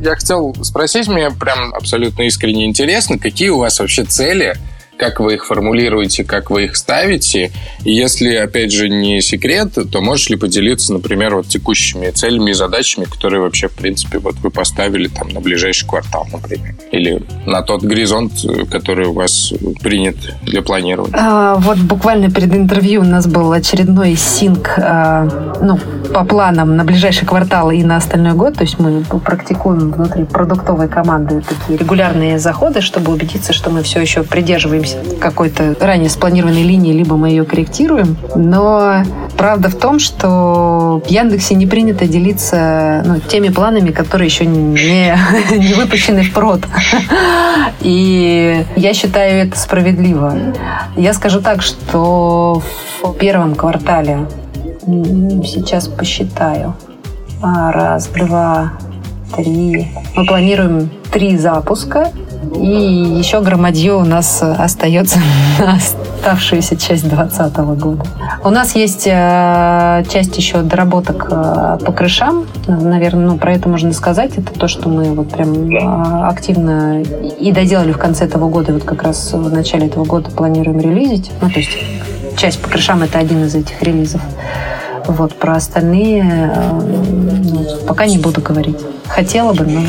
я хотел спросить, мне прям абсолютно искренне интересно, какие у вас вообще цели как вы их формулируете, как вы их ставите. И если, опять же, не секрет, то можешь ли поделиться, например, вот текущими целями и задачами, которые вообще, в принципе, вот вы поставили там на ближайший квартал, например, или на тот горизонт, который у вас принят для планирования? А, вот буквально перед интервью у нас был очередной синк, а, ну, по планам на ближайший квартал и на остальной год. То есть мы практикуем внутри продуктовой команды такие регулярные заходы, чтобы убедиться, что мы все еще придерживаемся придерживаемся какой-то ранее спланированной линии, либо мы ее корректируем. Но правда в том, что в Яндексе не принято делиться ну, теми планами, которые еще не, не выпущены в прод. И я считаю это справедливо. Я скажу так, что в первом квартале сейчас посчитаю. А, раз, два, три. Мы планируем три запуска и еще громадье у нас остается на оставшуюся часть 2020 года. У нас есть э, часть еще доработок э, по крышам. Наверное, ну, про это можно сказать. Это то, что мы вот прям э, активно и доделали в конце этого года. Вот как раз в начале этого года планируем релизить. Ну, то есть часть по крышам — это один из этих релизов. Вот, про остальные ну, пока не буду говорить. Хотела бы, но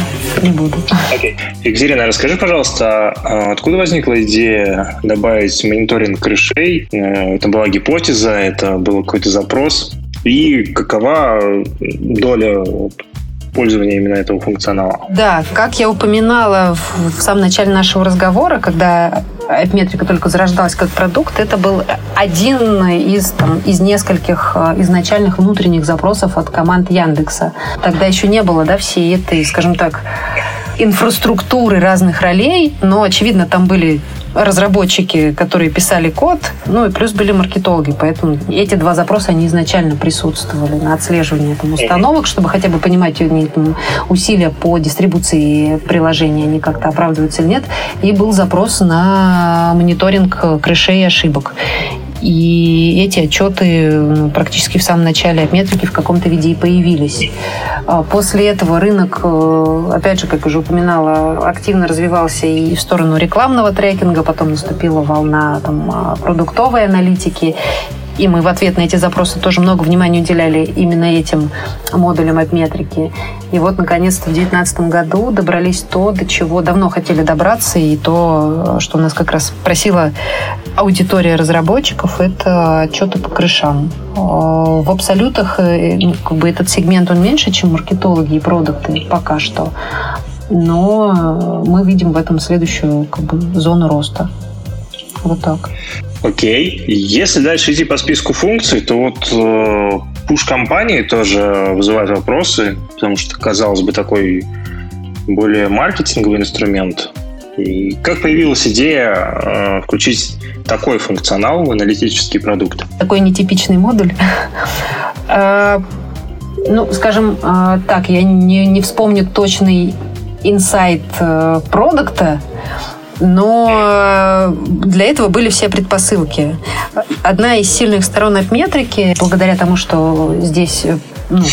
не буду. Okay. Екатерина, расскажи, пожалуйста, а откуда возникла идея добавить мониторинг крышей? Э, это была гипотеза, это был какой-то запрос? И какова доля пользования именно этого функционала. Да, как я упоминала в, в самом начале нашего разговора, когда Эпметрика только зарождалась как продукт, это был один из, там, из нескольких э, изначальных внутренних запросов от команд Яндекса. Тогда еще не было да, всей этой, скажем так, инфраструктуры разных ролей, но, очевидно, там были разработчики, которые писали код, ну и плюс были маркетологи, поэтому эти два запроса, они изначально присутствовали на отслеживание там, установок, чтобы хотя бы понимать там, усилия по дистрибуции приложения, они как-то оправдываются или нет, и был запрос на мониторинг крышей и ошибок. И эти отчеты ну, практически в самом начале метрики в каком-то виде и появились. А после этого рынок, э, опять же, как уже упоминала, активно развивался и в сторону рекламного трекинга, потом наступила волна там, а, продуктовой аналитики. И мы в ответ на эти запросы тоже много внимания уделяли именно этим модулям от метрики. И вот, наконец-то, в 2019 году добрались то, до чего давно хотели добраться, и то, что у нас как раз просила аудитория разработчиков, это отчеты по крышам. В абсолютах э, ну, как бы этот сегмент, он меньше, чем маркетологи и продукты пока что. Но мы видим в этом следующую как бы, зону роста. Вот так. Окей. Если дальше идти по списку функций, то вот э, пуш-компании тоже вызывают вопросы, потому что, казалось бы, такой более маркетинговый инструмент. И как появилась идея э, включить такой функционал в аналитический продукт? Такой нетипичный модуль. Э, ну, скажем э, так, я не, не вспомню точный инсайт э, продукта, Но э, для этого были все предпосылки. Одна из сильных сторон метрики, благодаря тому, что здесь ну,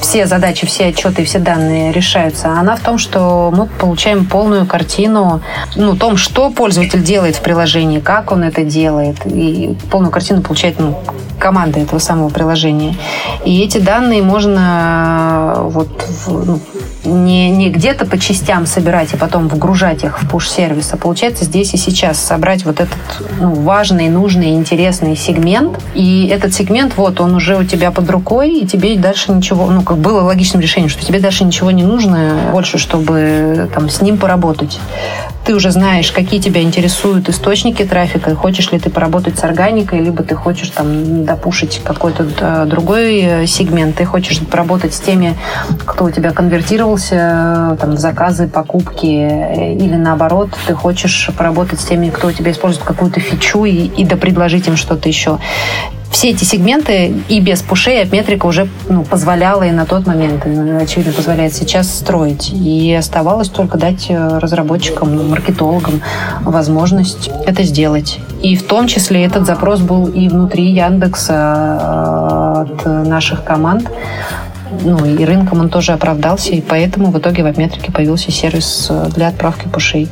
все задачи, все отчеты все данные решаются, она в том, что мы получаем полную картину, ну, том, что пользователь делает в приложении, как он это делает, и полную картину получает ну, команда этого самого приложения. И эти данные можно вот ну, не, не где-то по частям собирать и потом вгружать их в пуш-сервис, а получается здесь и сейчас собрать вот этот ну, важный, нужный, интересный сегмент. И этот сегмент, вот, он уже у тебя под рукой, и тебе дальше ничего, ну, как было логичным решением, что тебе дальше ничего не нужно больше, чтобы там с ним поработать. Ты уже знаешь, какие тебя интересуют источники трафика, хочешь ли ты поработать с органикой, либо ты хочешь там допушить какой-то э, другой э, сегмент, ты хочешь поработать с теми, кто у тебя конвертировался там, в заказы, покупки, э, или наоборот, ты хочешь поработать с теми, кто у тебя использует какую-то фичу и, и допредложить им что-то еще все эти сегменты и без пушей метрика уже ну, позволяла и на тот момент, и, очевидно, позволяет сейчас строить. И оставалось только дать э, разработчикам, маркетологам возможность это сделать. И в том числе этот запрос был и внутри Яндекса э, от наших команд. Ну и рынком он тоже оправдался, и поэтому в итоге в Апметрике появился сервис э, для отправки пушей.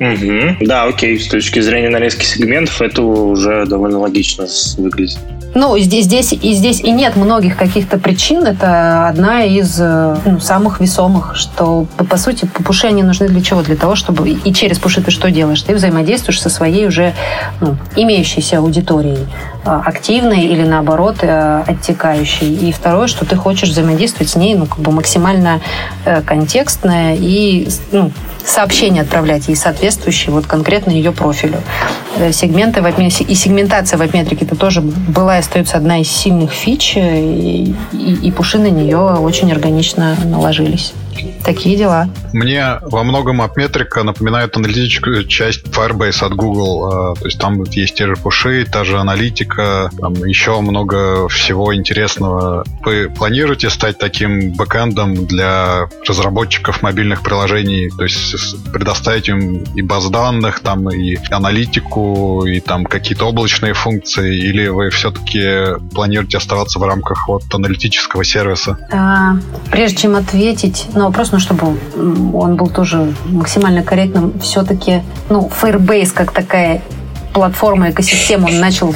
Угу. Да, окей, с точки зрения нарезки сегментов это уже довольно логично выглядит. Ну, здесь, здесь, и здесь и нет многих каких-то причин. Это одна из э, ну, самых весомых, что, по, по сути, пуши они нужны для чего? Для того, чтобы... И через пуши ты что делаешь? Ты взаимодействуешь со своей уже ну, имеющейся аудиторией, активной или, наоборот, э, оттекающей. И второе, что ты хочешь взаимодействовать с ней ну, как бы максимально э, контекстно и ну, сообщения отправлять ей соответствующие вот конкретно ее профилю. Э, сегменты в и сегментация в апметрике это тоже была и остается одна из сильных фич, и, и, и пуши на нее очень органично наложились. Такие дела. Мне во многом апметрика напоминает аналитическую часть Firebase от Google. А, то есть там есть те же пуши, та же аналитика, там еще много всего интересного. Вы планируете стать таким бэкэндом для разработчиков мобильных приложений? То есть предоставить им и баз данных, там, и аналитику, и там какие-то облачные функции? Или вы все-таки планируете оставаться в рамках вот аналитического сервиса? А, прежде чем ответить на вопрос, ну, чтобы он был тоже максимально корректным, все-таки, ну, Firebase как такая платформа, экосистема, он начал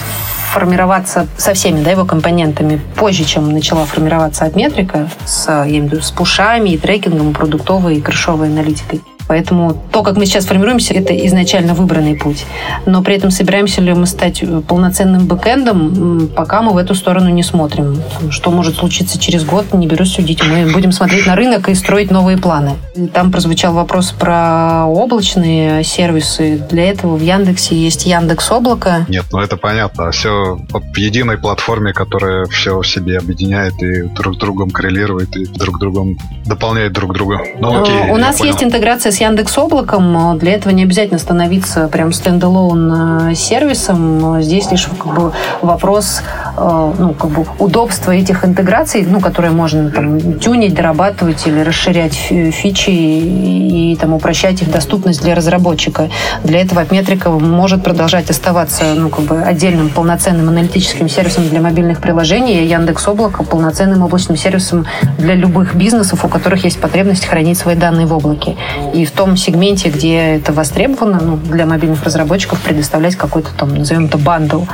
формироваться со всеми да, его компонентами позже, чем начала формироваться от метрика, с, я имею в виду, с пушами и трекингом, продуктовой и крышовой аналитикой. Поэтому то, как мы сейчас формируемся, это изначально выбранный путь. Но при этом собираемся ли мы стать полноценным бэкэндом, пока мы в эту сторону не смотрим. Что может случиться через год, не берусь судить. Мы будем смотреть на рынок и строить новые планы. Там прозвучал вопрос про облачные сервисы. Для этого в Яндексе есть Яндекс Облако. Нет, ну это понятно. Все в единой платформе, которая все в себе объединяет и друг с другом коррелирует, и друг другом дополняет друг друга. Ну, окей, У нас понял. есть интеграция с с Яндекс Облаком. Для этого не обязательно становиться прям стендалон э, сервисом. Здесь лишь как бы вопрос э, ну, как бы удобства этих интеграций, ну, которые можно там, тюнить, дорабатывать или расширять фичи и, и там, упрощать их доступность для разработчика. Для этого метрика может продолжать оставаться ну, как бы отдельным полноценным аналитическим сервисом для мобильных приложений, и Яндекс Облако полноценным облачным сервисом для любых бизнесов, у которых есть потребность хранить свои данные в облаке. И в том сегменте, где это востребовано, ну, для мобильных разработчиков предоставлять какой-то там, назовем это, бандл.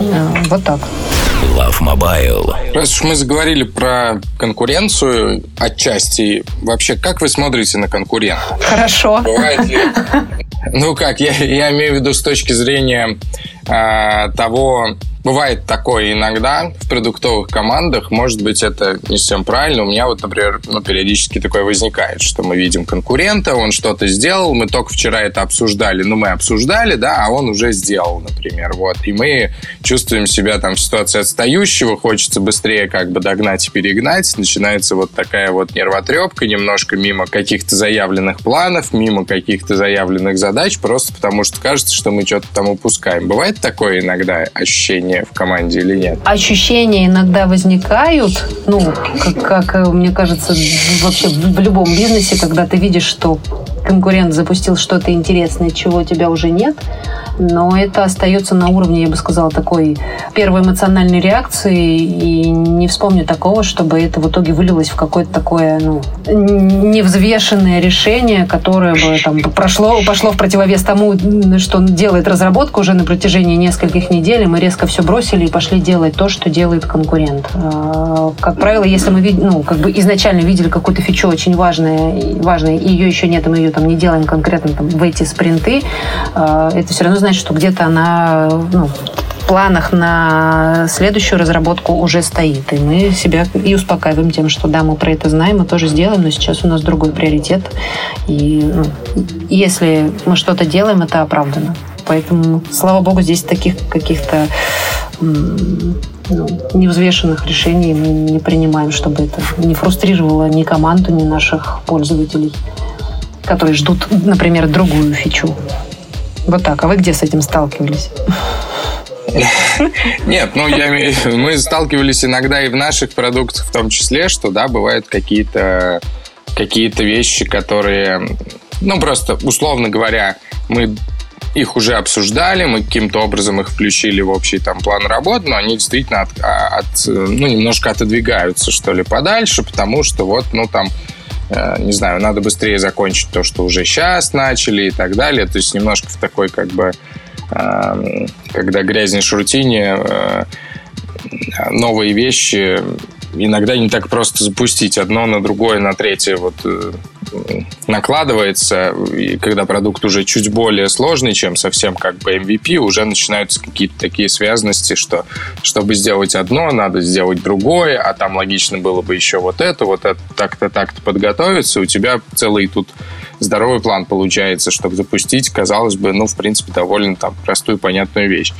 Э, вот так. Love Mobile. Раз уж мы заговорили про конкуренцию отчасти, вообще как вы смотрите на конкурентов? Хорошо. Ну как, я, я имею в виду с точки зрения э, того, Бывает такое иногда в продуктовых командах. Может быть, это не совсем правильно. У меня вот, например, ну, периодически такое возникает, что мы видим конкурента, он что-то сделал, мы только вчера это обсуждали. Ну, мы обсуждали, да, а он уже сделал, например. Вот. И мы чувствуем себя там в ситуации отстающего, хочется быстрее как бы догнать и перегнать. Начинается вот такая вот нервотрепка, немножко мимо каких-то заявленных планов, мимо каких-то заявленных задач, просто потому что кажется, что мы что-то там упускаем. Бывает такое иногда ощущение? Ощущения в команде или нет? Ощущения иногда возникают, ну, как, как мне кажется, вообще в любом бизнесе, когда ты видишь, что конкурент запустил что-то интересное, чего у тебя уже нет, но это остается на уровне, я бы сказала, такой первой эмоциональной реакции, и не вспомню такого, чтобы это в итоге вылилось в какое-то такое ну, невзвешенное решение, которое бы там прошло, пошло в противовес тому, что делает разработку уже на протяжении нескольких недель, и мы резко все бросили и пошли делать то, что делает конкурент. А, как правило, если мы ну, как бы изначально видели какую-то фичу очень важную, важную и ее еще нет, и мы ее там не делаем конкретно там, в эти спринты, а, это все равно значит, что где-то она ну, в планах на следующую разработку уже стоит. И мы себя и успокаиваем тем, что да, мы про это знаем, мы тоже сделаем, но сейчас у нас другой приоритет. И ну, если мы что-то делаем, это оправдано. Поэтому, слава богу, здесь таких каких-то ну, невзвешенных решений мы не принимаем, чтобы это не фрустрировало ни команду, ни наших пользователей, которые ждут, например, другую фичу. Вот так. А вы где с этим сталкивались? Нет, ну я, мы сталкивались иногда и в наших продуктах в том числе, что да, бывают какие-то какие-то вещи, которые, ну просто условно говоря, мы их уже обсуждали, мы каким-то образом их включили в общий там план работ, но они действительно от, а, от, ну, немножко отодвигаются, что ли, подальше, потому что вот, ну, там, не знаю, надо быстрее закончить то, что уже сейчас начали и так далее. То есть немножко в такой, как бы, э, когда грязнешь рутине, э, новые вещи иногда не так просто запустить одно на другое, на третье. Вот э, накладывается, и когда продукт уже чуть более сложный, чем совсем как бы MVP, уже начинаются какие-то такие связанности, что чтобы сделать одно, надо сделать другое, а там логично было бы еще вот это, вот это, так-то, так-то подготовиться, у тебя целый тут здоровый план получается, чтобы запустить, казалось бы, ну, в принципе, довольно там простую, понятную вещь.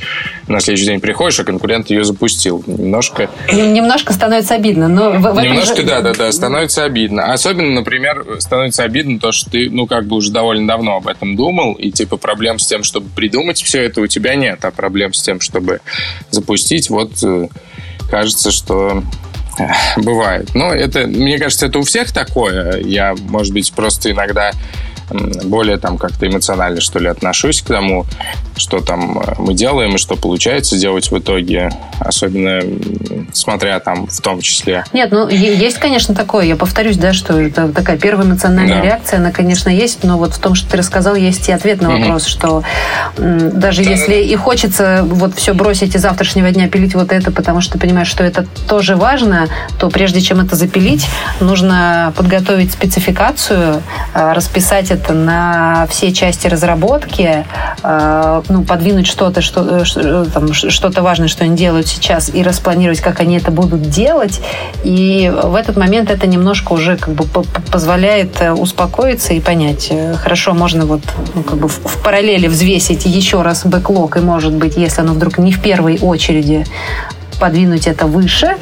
На следующий день приходишь, а конкурент ее запустил. Немножко... Немножко становится обидно, но... В, Немножко, же... да, да, да, становится обидно. Особенно, например, становится обидно то, что ты, ну, как бы уже довольно давно об этом думал, и, типа, проблем с тем, чтобы придумать все это у тебя нет, а проблем с тем, чтобы запустить, вот э, кажется, что Бывает. Но это, мне кажется, это у всех такое. Я, может быть, просто иногда более там как-то эмоционально, что ли, отношусь к тому, что там э, мы делаем и что получается делать в итоге, особенно смотря там в том числе. Нет, ну есть, конечно, такое. Я повторюсь, да, что это такая первая эмоциональная да. реакция, она, конечно, есть, но вот в том, что ты рассказал, есть и ответ на вопрос, угу. что даже да, если и хочется вот все бросить и завтрашнего дня пилить вот это, потому что ты понимаешь, что это тоже важно, то прежде чем это запилить, нужно подготовить спецификацию, э, расписать это на все части разработки, э, ну, подвинуть что-то, что, что-то важное, что они делают сейчас, и распланировать, как они это будут делать. И в этот момент это немножко уже как бы позволяет э, успокоиться и понять, э, хорошо, можно вот ну, как бы в параллели взвесить еще раз бэклог, и может быть, если оно вдруг не в первой очереди, подвинуть это выше,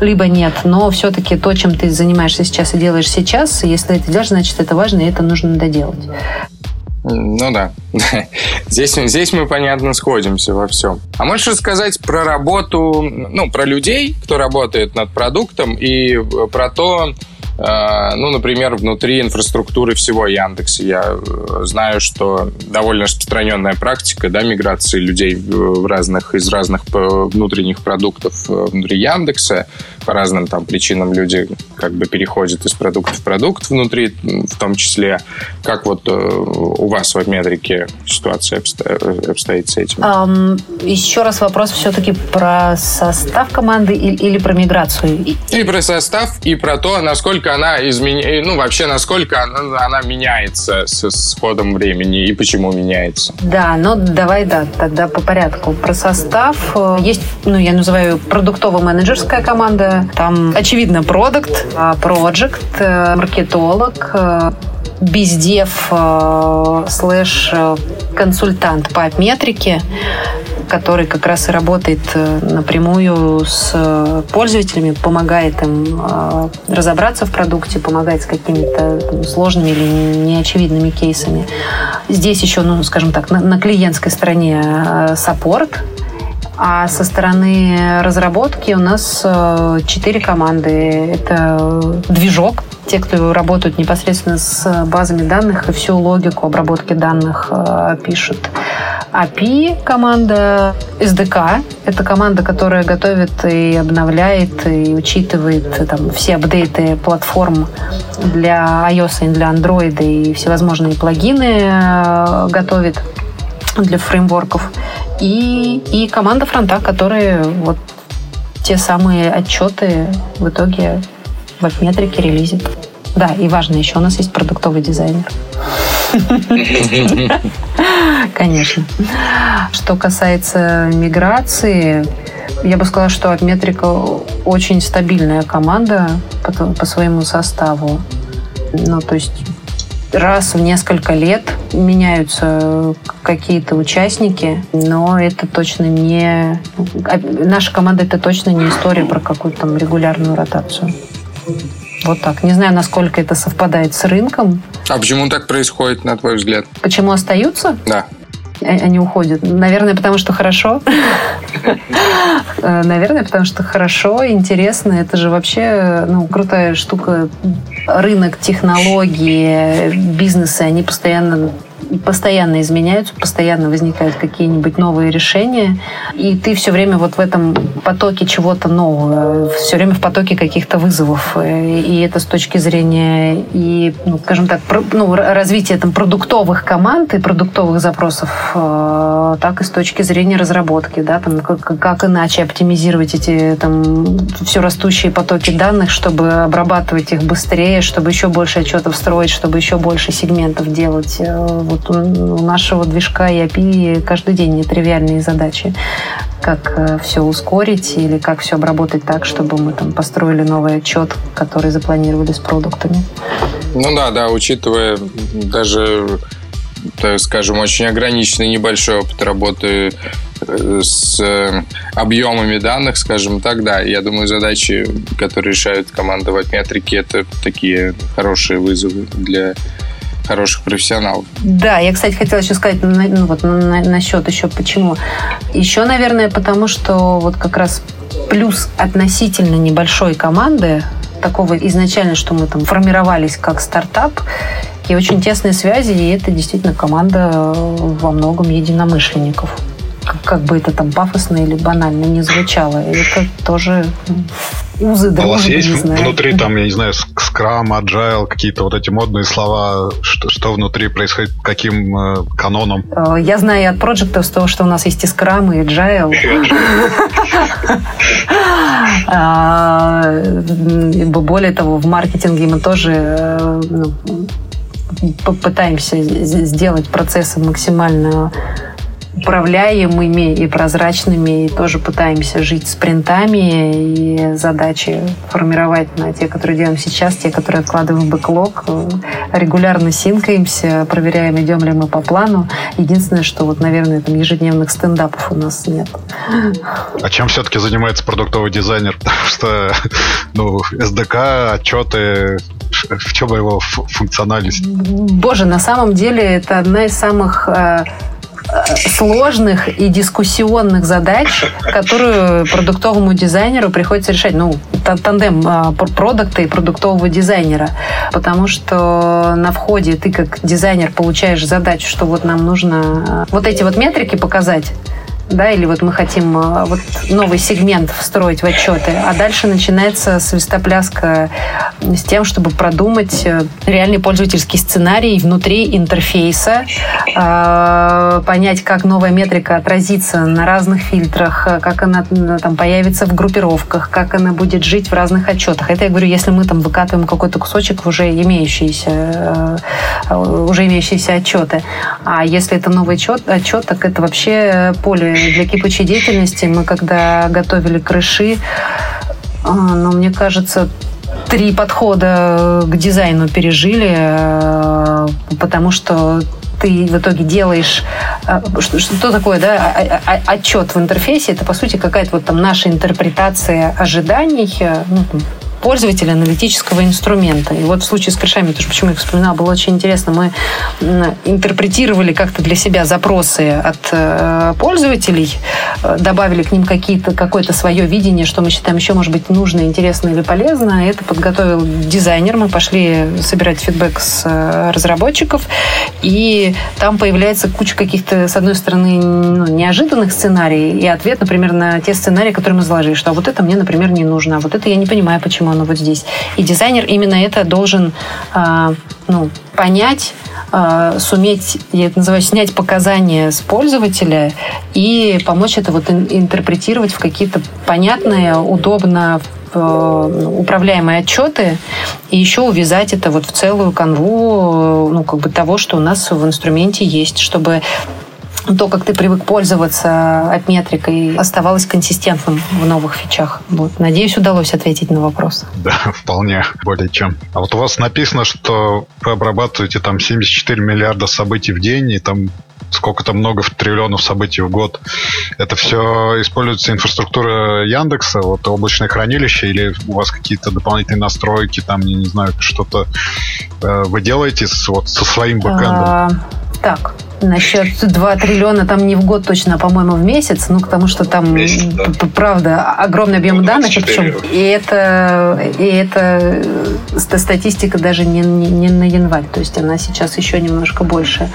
либо нет, но все-таки то, чем ты занимаешься сейчас и делаешь сейчас, если это делаешь, значит, это важно, и это нужно доделать. Ну да. здесь, здесь мы, понятно, сходимся во всем. А можешь рассказать про работу, ну, про людей, кто работает над продуктом, и про то, ну, например, внутри инфраструктуры всего Яндекса. Я э, знаю, что довольно распространенная практика да, миграции людей в разных, из разных э, внутренних продуктов внутри Яндекса. По разным там причинам люди как бы переходят из продукта в продукт внутри, в том числе. Как вот у вас в метрике ситуация обстоит с этим? Um, еще раз вопрос все-таки про состав команды или, или про миграцию? И про состав, и про то, насколько она изменяется, ну, вообще, насколько она, она меняется с, с ходом времени и почему меняется? Да, ну, давай, да, тогда по порядку. Про состав. Э, есть, ну, я называю продуктово-менеджерская команда. Там, очевидно, продукт, а, проект, э, маркетолог, э, бездев слэш консультант по метрике который как раз и работает э, напрямую с э, пользователями, помогает им э, разобраться в продукте, помогает с какими-то сложными или неочевидными кейсами. Здесь еще, ну, скажем так, на, на клиентской стороне саппорт, а со стороны разработки у нас четыре команды. Это движок, те, кто работают непосредственно с базами данных и всю логику обработки данных э, пишут. API команда SDK. Это команда, которая готовит и обновляет и учитывает там, все апдейты платформ для iOS и для Android и всевозможные плагины э, готовит для фреймворков. И, и команда фронта, которые вот те самые отчеты в итоге в метрике релизит. Да, и важно, еще у нас есть продуктовый дизайнер. Конечно. Что касается миграции, я бы сказала, что Метрика очень стабильная команда по, по своему составу. Ну, то есть раз в несколько лет меняются какие-то участники, но это точно не... Наша команда — это точно не история про какую-то там регулярную ротацию. Вот так. Не знаю, насколько это совпадает с рынком. А почему так происходит, на твой взгляд? Почему остаются? Да. Они уходят. Наверное, потому что хорошо. Наверное, потому что хорошо, интересно. Это же вообще ну, крутая штука. Рынок, технологии, бизнесы, они постоянно постоянно изменяются, постоянно возникают какие-нибудь новые решения, и ты все время вот в этом потоке чего-то нового, все время в потоке каких-то вызовов. И это с точки зрения и, ну, скажем так, ну, развития там, продуктовых команд и продуктовых запросов, э, так и с точки зрения разработки, да, там, как, как иначе оптимизировать эти там, все растущие потоки данных, чтобы обрабатывать их быстрее, чтобы еще больше отчетов строить, чтобы еще больше сегментов делать. Э, вот у нашего движка и API каждый день нетривиальные задачи. Как э, все ускорить или как все обработать так, чтобы мы там построили новый отчет, который запланировали с продуктами. Ну да, да, учитывая даже так скажем, очень ограниченный небольшой опыт работы э, с э, объемами данных, скажем так, да, я думаю, задачи, которые решают команда в это такие хорошие вызовы для хороших профессионалов. Да, я, кстати, хотела еще сказать ну, вот, на, насчет еще почему. Еще, наверное, потому что вот как раз плюс относительно небольшой команды, такого изначально, что мы там формировались как стартап, и очень тесные связи, и это действительно команда во многом единомышленников как бы это там пафосно или банально не звучало. это тоже узы дружбы, а У вас есть внутри там, я не знаю, скрам, agile, какие-то вот эти модные слова, что, что внутри происходит, каким э, каноном? Э, я знаю от проектов того, что у нас есть и скрам, и agile. А, более того, в маркетинге мы тоже э, ну, попытаемся сделать процессы максимально управляемыми и прозрачными, и тоже пытаемся жить спринтами, и задачи формировать на те, которые делаем сейчас, те, которые откладываем в бэклог. Регулярно синкаемся, проверяем, идем ли мы по плану. Единственное, что вот, наверное, там ежедневных стендапов у нас нет. А чем все-таки занимается продуктовый дизайнер? Потому что ну, SDK, отчеты, в чем его функциональность? Боже, на самом деле это одна из самых э, сложных и дискуссионных задач, которую продуктовому дизайнеру приходится решать. Ну, тандем а, продукта и продуктового дизайнера. Потому что на входе ты как дизайнер получаешь задачу, что вот нам нужно а, вот эти вот метрики показать, да, или вот мы хотим э, вот новый сегмент встроить в отчеты, а дальше начинается свистопляска с тем, чтобы продумать э, реальный пользовательский сценарий внутри интерфейса, э, понять, как новая метрика отразится на разных фильтрах, как она там появится в группировках, как она будет жить в разных отчетах. Это я говорю, если мы там выкатываем какой-то кусочек в уже имеющиеся, уже имеющиеся отчеты. А если это новый отчет, отчет так это вообще поле для кипучей деятельности мы когда готовили крыши, а, ну, мне кажется, три подхода к дизайну пережили, э, потому что ты в итоге делаешь... Э, что, что такое, да, отчет в интерфейсе? Это, по сути, какая-то вот там наша интерпретация ожиданий, э, ну, пользователя аналитического инструмента. И вот в случае с кэшами, тоже почему я их вспоминала, было очень интересно. Мы интерпретировали как-то для себя запросы от э, пользователей, э, добавили к ним какие-то, какое-то свое видение, что мы считаем еще, может быть, нужно, интересно или полезно. Это подготовил дизайнер. Мы пошли собирать фидбэк с э, разработчиков, и там появляется куча каких-то, с одной стороны, ну, неожиданных сценариев, и ответ, например, на те сценарии, которые мы заложили, что а вот это мне, например, не нужно, а вот это я не понимаю, почему оно вот здесь. И дизайнер именно это должен э, ну, понять, э, суметь, я это называю, снять показания с пользователя и помочь это вот интерпретировать в какие-то понятные, удобно э, управляемые отчеты и еще увязать это вот в целую канву ну, как бы того, что у нас в инструменте есть, чтобы то, как ты привык пользоваться апметрикой, оставалось консистентным в новых фичах. Вот. Надеюсь, удалось ответить на вопрос. Да, вполне, более чем. А вот у вас написано, что вы обрабатываете там 74 миллиарда событий в день, и там сколько-то много триллионов событий в год. Это все используется инфраструктура Яндекса, вот облачное хранилище, или у вас какие-то дополнительные настройки, там, я не знаю, что-то э, вы делаете с, вот, со своим бэкэндом? А, так, Насчет 2 триллиона там не в год точно, а, по-моему, в месяц. Ну, потому что там, месяц, да. правда, огромный объем ну, данных. И, причем, и, это, и это статистика даже не, не, не на январь. То есть она сейчас еще немножко больше.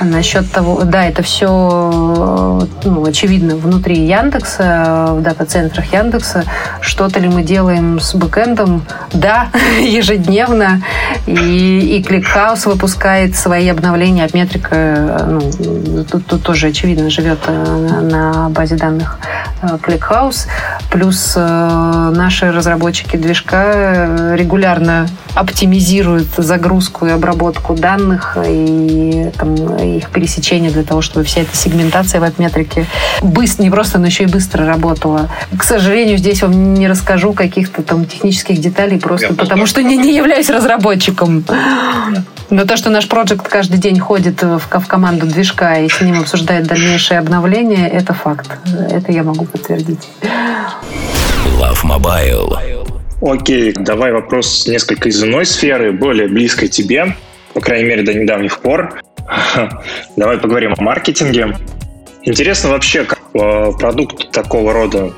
А насчет того, да, это все, ну, очевидно, внутри Яндекса, в дата-центрах Яндекса. Что-то ли мы делаем с бэкэндом? Да, ежедневно. И, и ClickHouse выпускает свои обновления от метрика ну, тут, тут тоже очевидно живет э, на базе данных э, ClickHouse. Плюс э, наши разработчики движка регулярно оптимизируют загрузку и обработку данных и там, их пересечение для того, чтобы вся эта сегментация в метрике быстро, не просто, но еще и быстро работала. К сожалению, здесь вам не расскажу каких-то там технических деталей, просто Я потому что не, не являюсь разработчиком. Но то, что наш проект каждый день ходит в, в команду движка и с ним обсуждает дальнейшие обновления, это факт. Это я могу подтвердить. Love Mobile. Окей, давай вопрос несколько из иной сферы, более близкой тебе, по крайней мере, до недавних пор. Давай поговорим о маркетинге. Интересно вообще, как э, продукт такого рода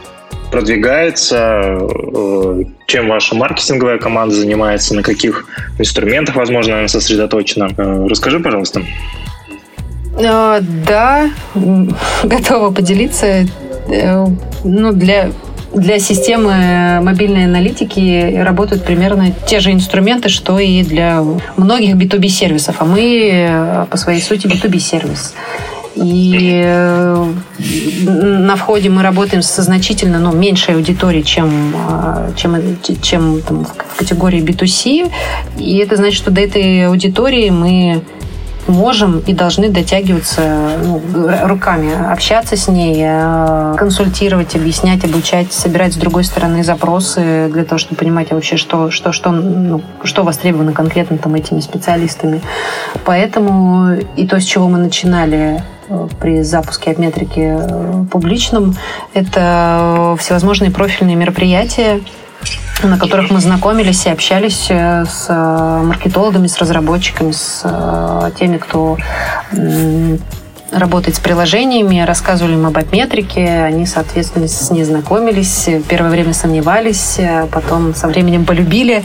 продвигается, э, чем ваша маркетинговая команда занимается, на каких инструментах, возможно, она сосредоточена. Э, расскажи, пожалуйста. Да, готова поделиться. Ну, для для системы мобильной аналитики работают примерно те же инструменты, что и для многих B2B сервисов, а мы э, по своей сути B2B сервис. И э, на входе мы работаем со значительно ну, меньшей аудиторией, чем, э, чем, чем там, в категории B2C. И это значит, что до этой аудитории мы можем и должны дотягиваться ну, руками, общаться с ней, э, консультировать, объяснять, обучать, собирать с другой стороны запросы для того, чтобы понимать вообще, что, что, что, ну, что востребовано конкретно там этими специалистами. Поэтому и то, с чего мы начинали э, при запуске обметрики э, публичном, это всевозможные профильные мероприятия, на которых мы знакомились и общались э, с э, маркетологами, с разработчиками, с э, теми, кто работать с приложениями, рассказывали им об метрике, они, соответственно, с ней знакомились, первое время сомневались, потом со временем полюбили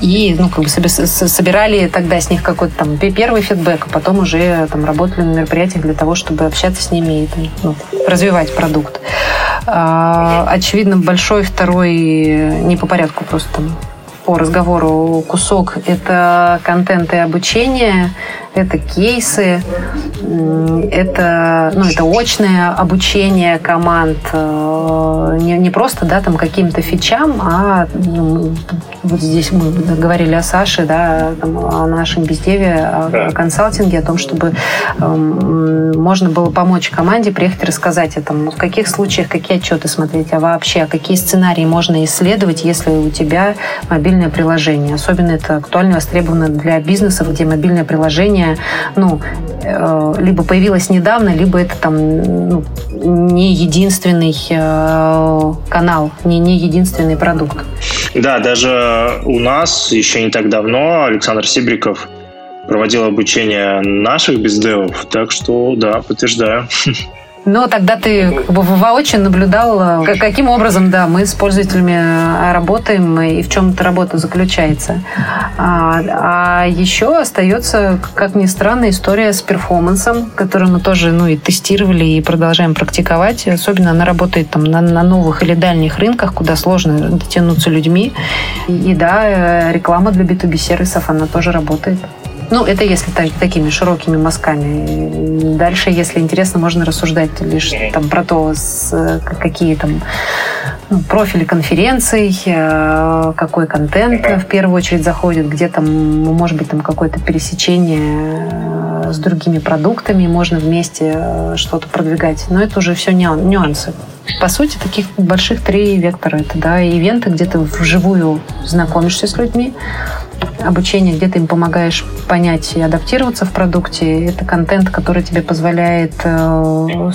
и ну, как бы собирали тогда с них какой-то там первый фидбэк, а потом уже там работали на мероприятиях для того, чтобы общаться с ними и там, ну, развивать продукт. А, очевидно, большой второй, не по порядку просто там по разговору кусок – это контент и обучение, это кейсы, это, ну, это очное обучение команд, э, не, не просто да, там, каким-то фичам, а ну, вот здесь мы говорили о Саше, да, там, о нашем бездеве, о, о консалтинге, о том, чтобы э, можно было помочь команде приехать и рассказать о том, в каких случаях какие отчеты смотреть, а вообще, какие сценарии можно исследовать, если у тебя мобильное приложение. Особенно это актуально востребовано для бизнесов, где мобильное приложение ну, э, либо появилась недавно, либо это там ну, не единственный э, канал, не, не единственный продукт. Да, даже у нас еще не так давно Александр Сибриков проводил обучение наших бездевов, так что да, подтверждаю. Но тогда ты как бы воочию наблюдал, э, каким образом, да, мы с пользователями э, работаем и в чем эта работа заключается. А, а еще остается, как ни странно, история с перформансом, которую мы тоже, ну, и тестировали и продолжаем практиковать. Особенно она работает там на, на новых или дальних рынках, куда сложно дотянуться людьми. И, и да, э, реклама для B2B сервисов, она тоже работает. Ну, это если так, такими широкими мазками. Дальше, если интересно, можно рассуждать лишь там про то, с, какие там профили конференций, э, какой контент в первую очередь заходит, где там, может быть, там какое-то пересечение э, с другими продуктами, можно вместе э, что-то продвигать. Но это уже все нюансы. По сути, таких больших три вектора. Это да, ивенты, где ты вживую знакомишься с людьми, обучение, где ты им помогаешь понять и адаптироваться в продукте. Это контент, который тебе позволяет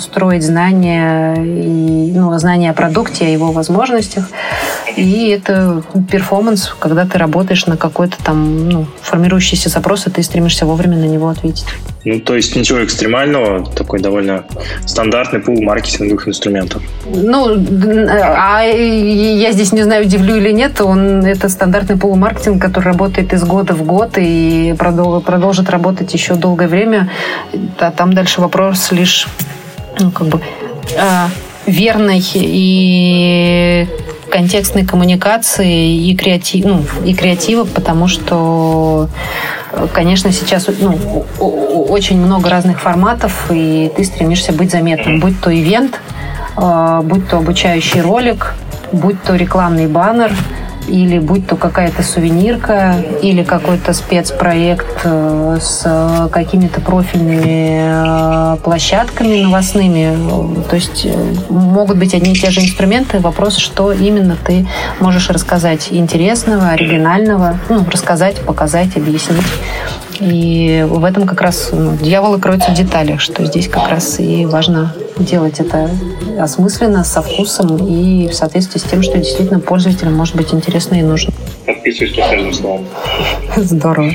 строить знания, и, ну, знания о продукте, о его возможностях. И это перформанс, когда ты работаешь на какой-то там ну, формирующийся запрос, и ты стремишься вовремя на него ответить. Ну, то есть ничего экстремального, такой довольно стандартный пул маркетинговых инструментов. Ну, а я здесь не знаю, удивлю или нет, он это стандартный пул маркетинг, который работает из года в год и продолжит работать еще долгое время. А там дальше вопрос лишь ну, как бы а, верной и контекстной коммуникации и, креатив, ну, и креатива, потому что конечно, сейчас ну, очень много разных форматов, и ты стремишься быть заметным, будь то ивент, а, будь то обучающий ролик, будь то рекламный баннер – или будь то какая-то сувенирка, или какой-то спецпроект э, с какими-то профильными э, площадками новостными. То есть э, могут быть одни и те же инструменты. Вопрос, что именно ты можешь рассказать интересного, оригинального, ну, рассказать, показать, объяснить. И в этом как раз ну, дьявол кроется в деталях, что здесь как раз и важно делать это осмысленно, со вкусом и в соответствии с тем, что действительно пользователям может быть интересно и нужно. Подписываюсь под каждым словом. Здорово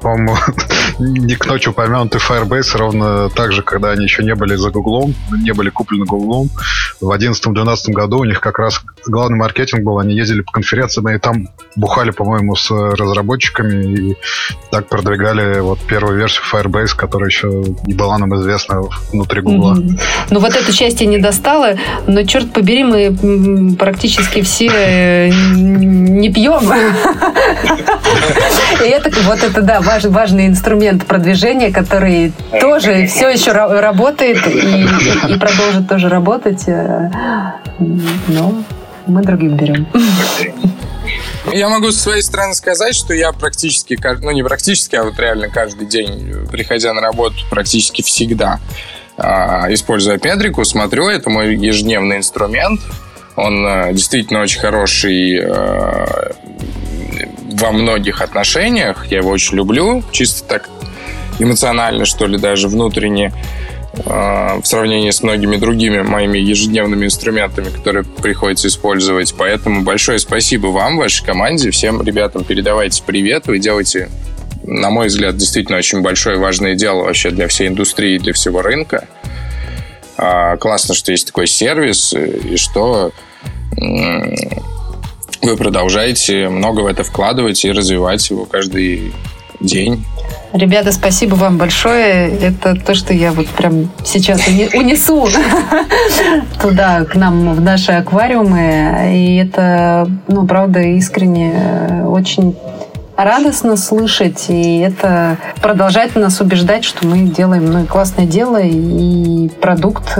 по-моему, не к ночи упомянутый Firebase ровно так же, когда они еще не были за Гуглом, не были куплены Гуглом. В 2011-2012 году у них как раз главный маркетинг был, они ездили по конференциям и там бухали, по-моему, с разработчиками и так продвигали вот первую версию Firebase, которая еще не была нам известна внутри Гугла. Mm-hmm. Ну вот эту часть я не достала, но черт побери, мы практически все э, не пьем. И это вот это, да, важ, важный инструмент продвижения, который тоже все еще работает и, и продолжит тоже работать. Э, но мы другим берем. Я могу с своей стороны сказать, что я практически, ну не практически, а вот реально каждый день, приходя на работу, практически всегда, а, используя Петрику, смотрю, это мой ежедневный инструмент. Он э, действительно очень хороший э, во многих отношениях. Я его очень люблю, чисто так эмоционально, что ли, даже внутренне э, в сравнении с многими другими моими ежедневными инструментами, которые приходится использовать. Поэтому большое спасибо вам, вашей команде, всем ребятам передавайте привет. Вы делаете, на мой взгляд, действительно очень большое важное дело вообще для всей индустрии и для всего рынка. А, классно, что есть такой сервис, и что вы продолжаете много в это вкладывать и развивать его каждый день. Ребята, спасибо вам большое. Это то, что я вот прям сейчас унесу туда, к нам, в наши аквариумы. И это, ну, правда, искренне очень радостно слышать, и это продолжает нас убеждать, что мы делаем ну, классное дело, и продукт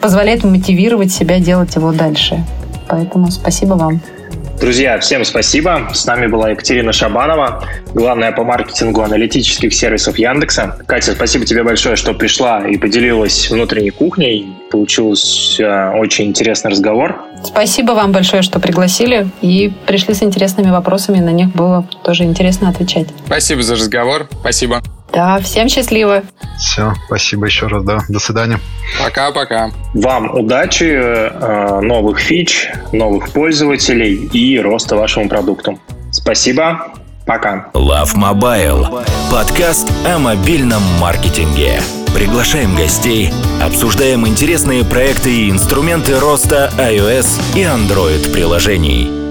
позволяет мотивировать себя делать его дальше. Поэтому спасибо вам. Друзья, всем спасибо. С нами была Екатерина Шабанова, главная по маркетингу аналитических сервисов Яндекса. Катя, спасибо тебе большое, что пришла и поделилась внутренней кухней. Получился очень интересный разговор. Спасибо вам большое, что пригласили и пришли с интересными вопросами. На них было тоже интересно отвечать. Спасибо за разговор. Спасибо. Да, всем счастливо. Все, спасибо еще раз, да. До свидания. Пока-пока. Вам удачи, э, новых фич, новых пользователей и роста вашему продукту. Спасибо. Пока. Love Mobile. Подкаст о мобильном маркетинге. Приглашаем гостей, обсуждаем интересные проекты и инструменты роста iOS и Android приложений.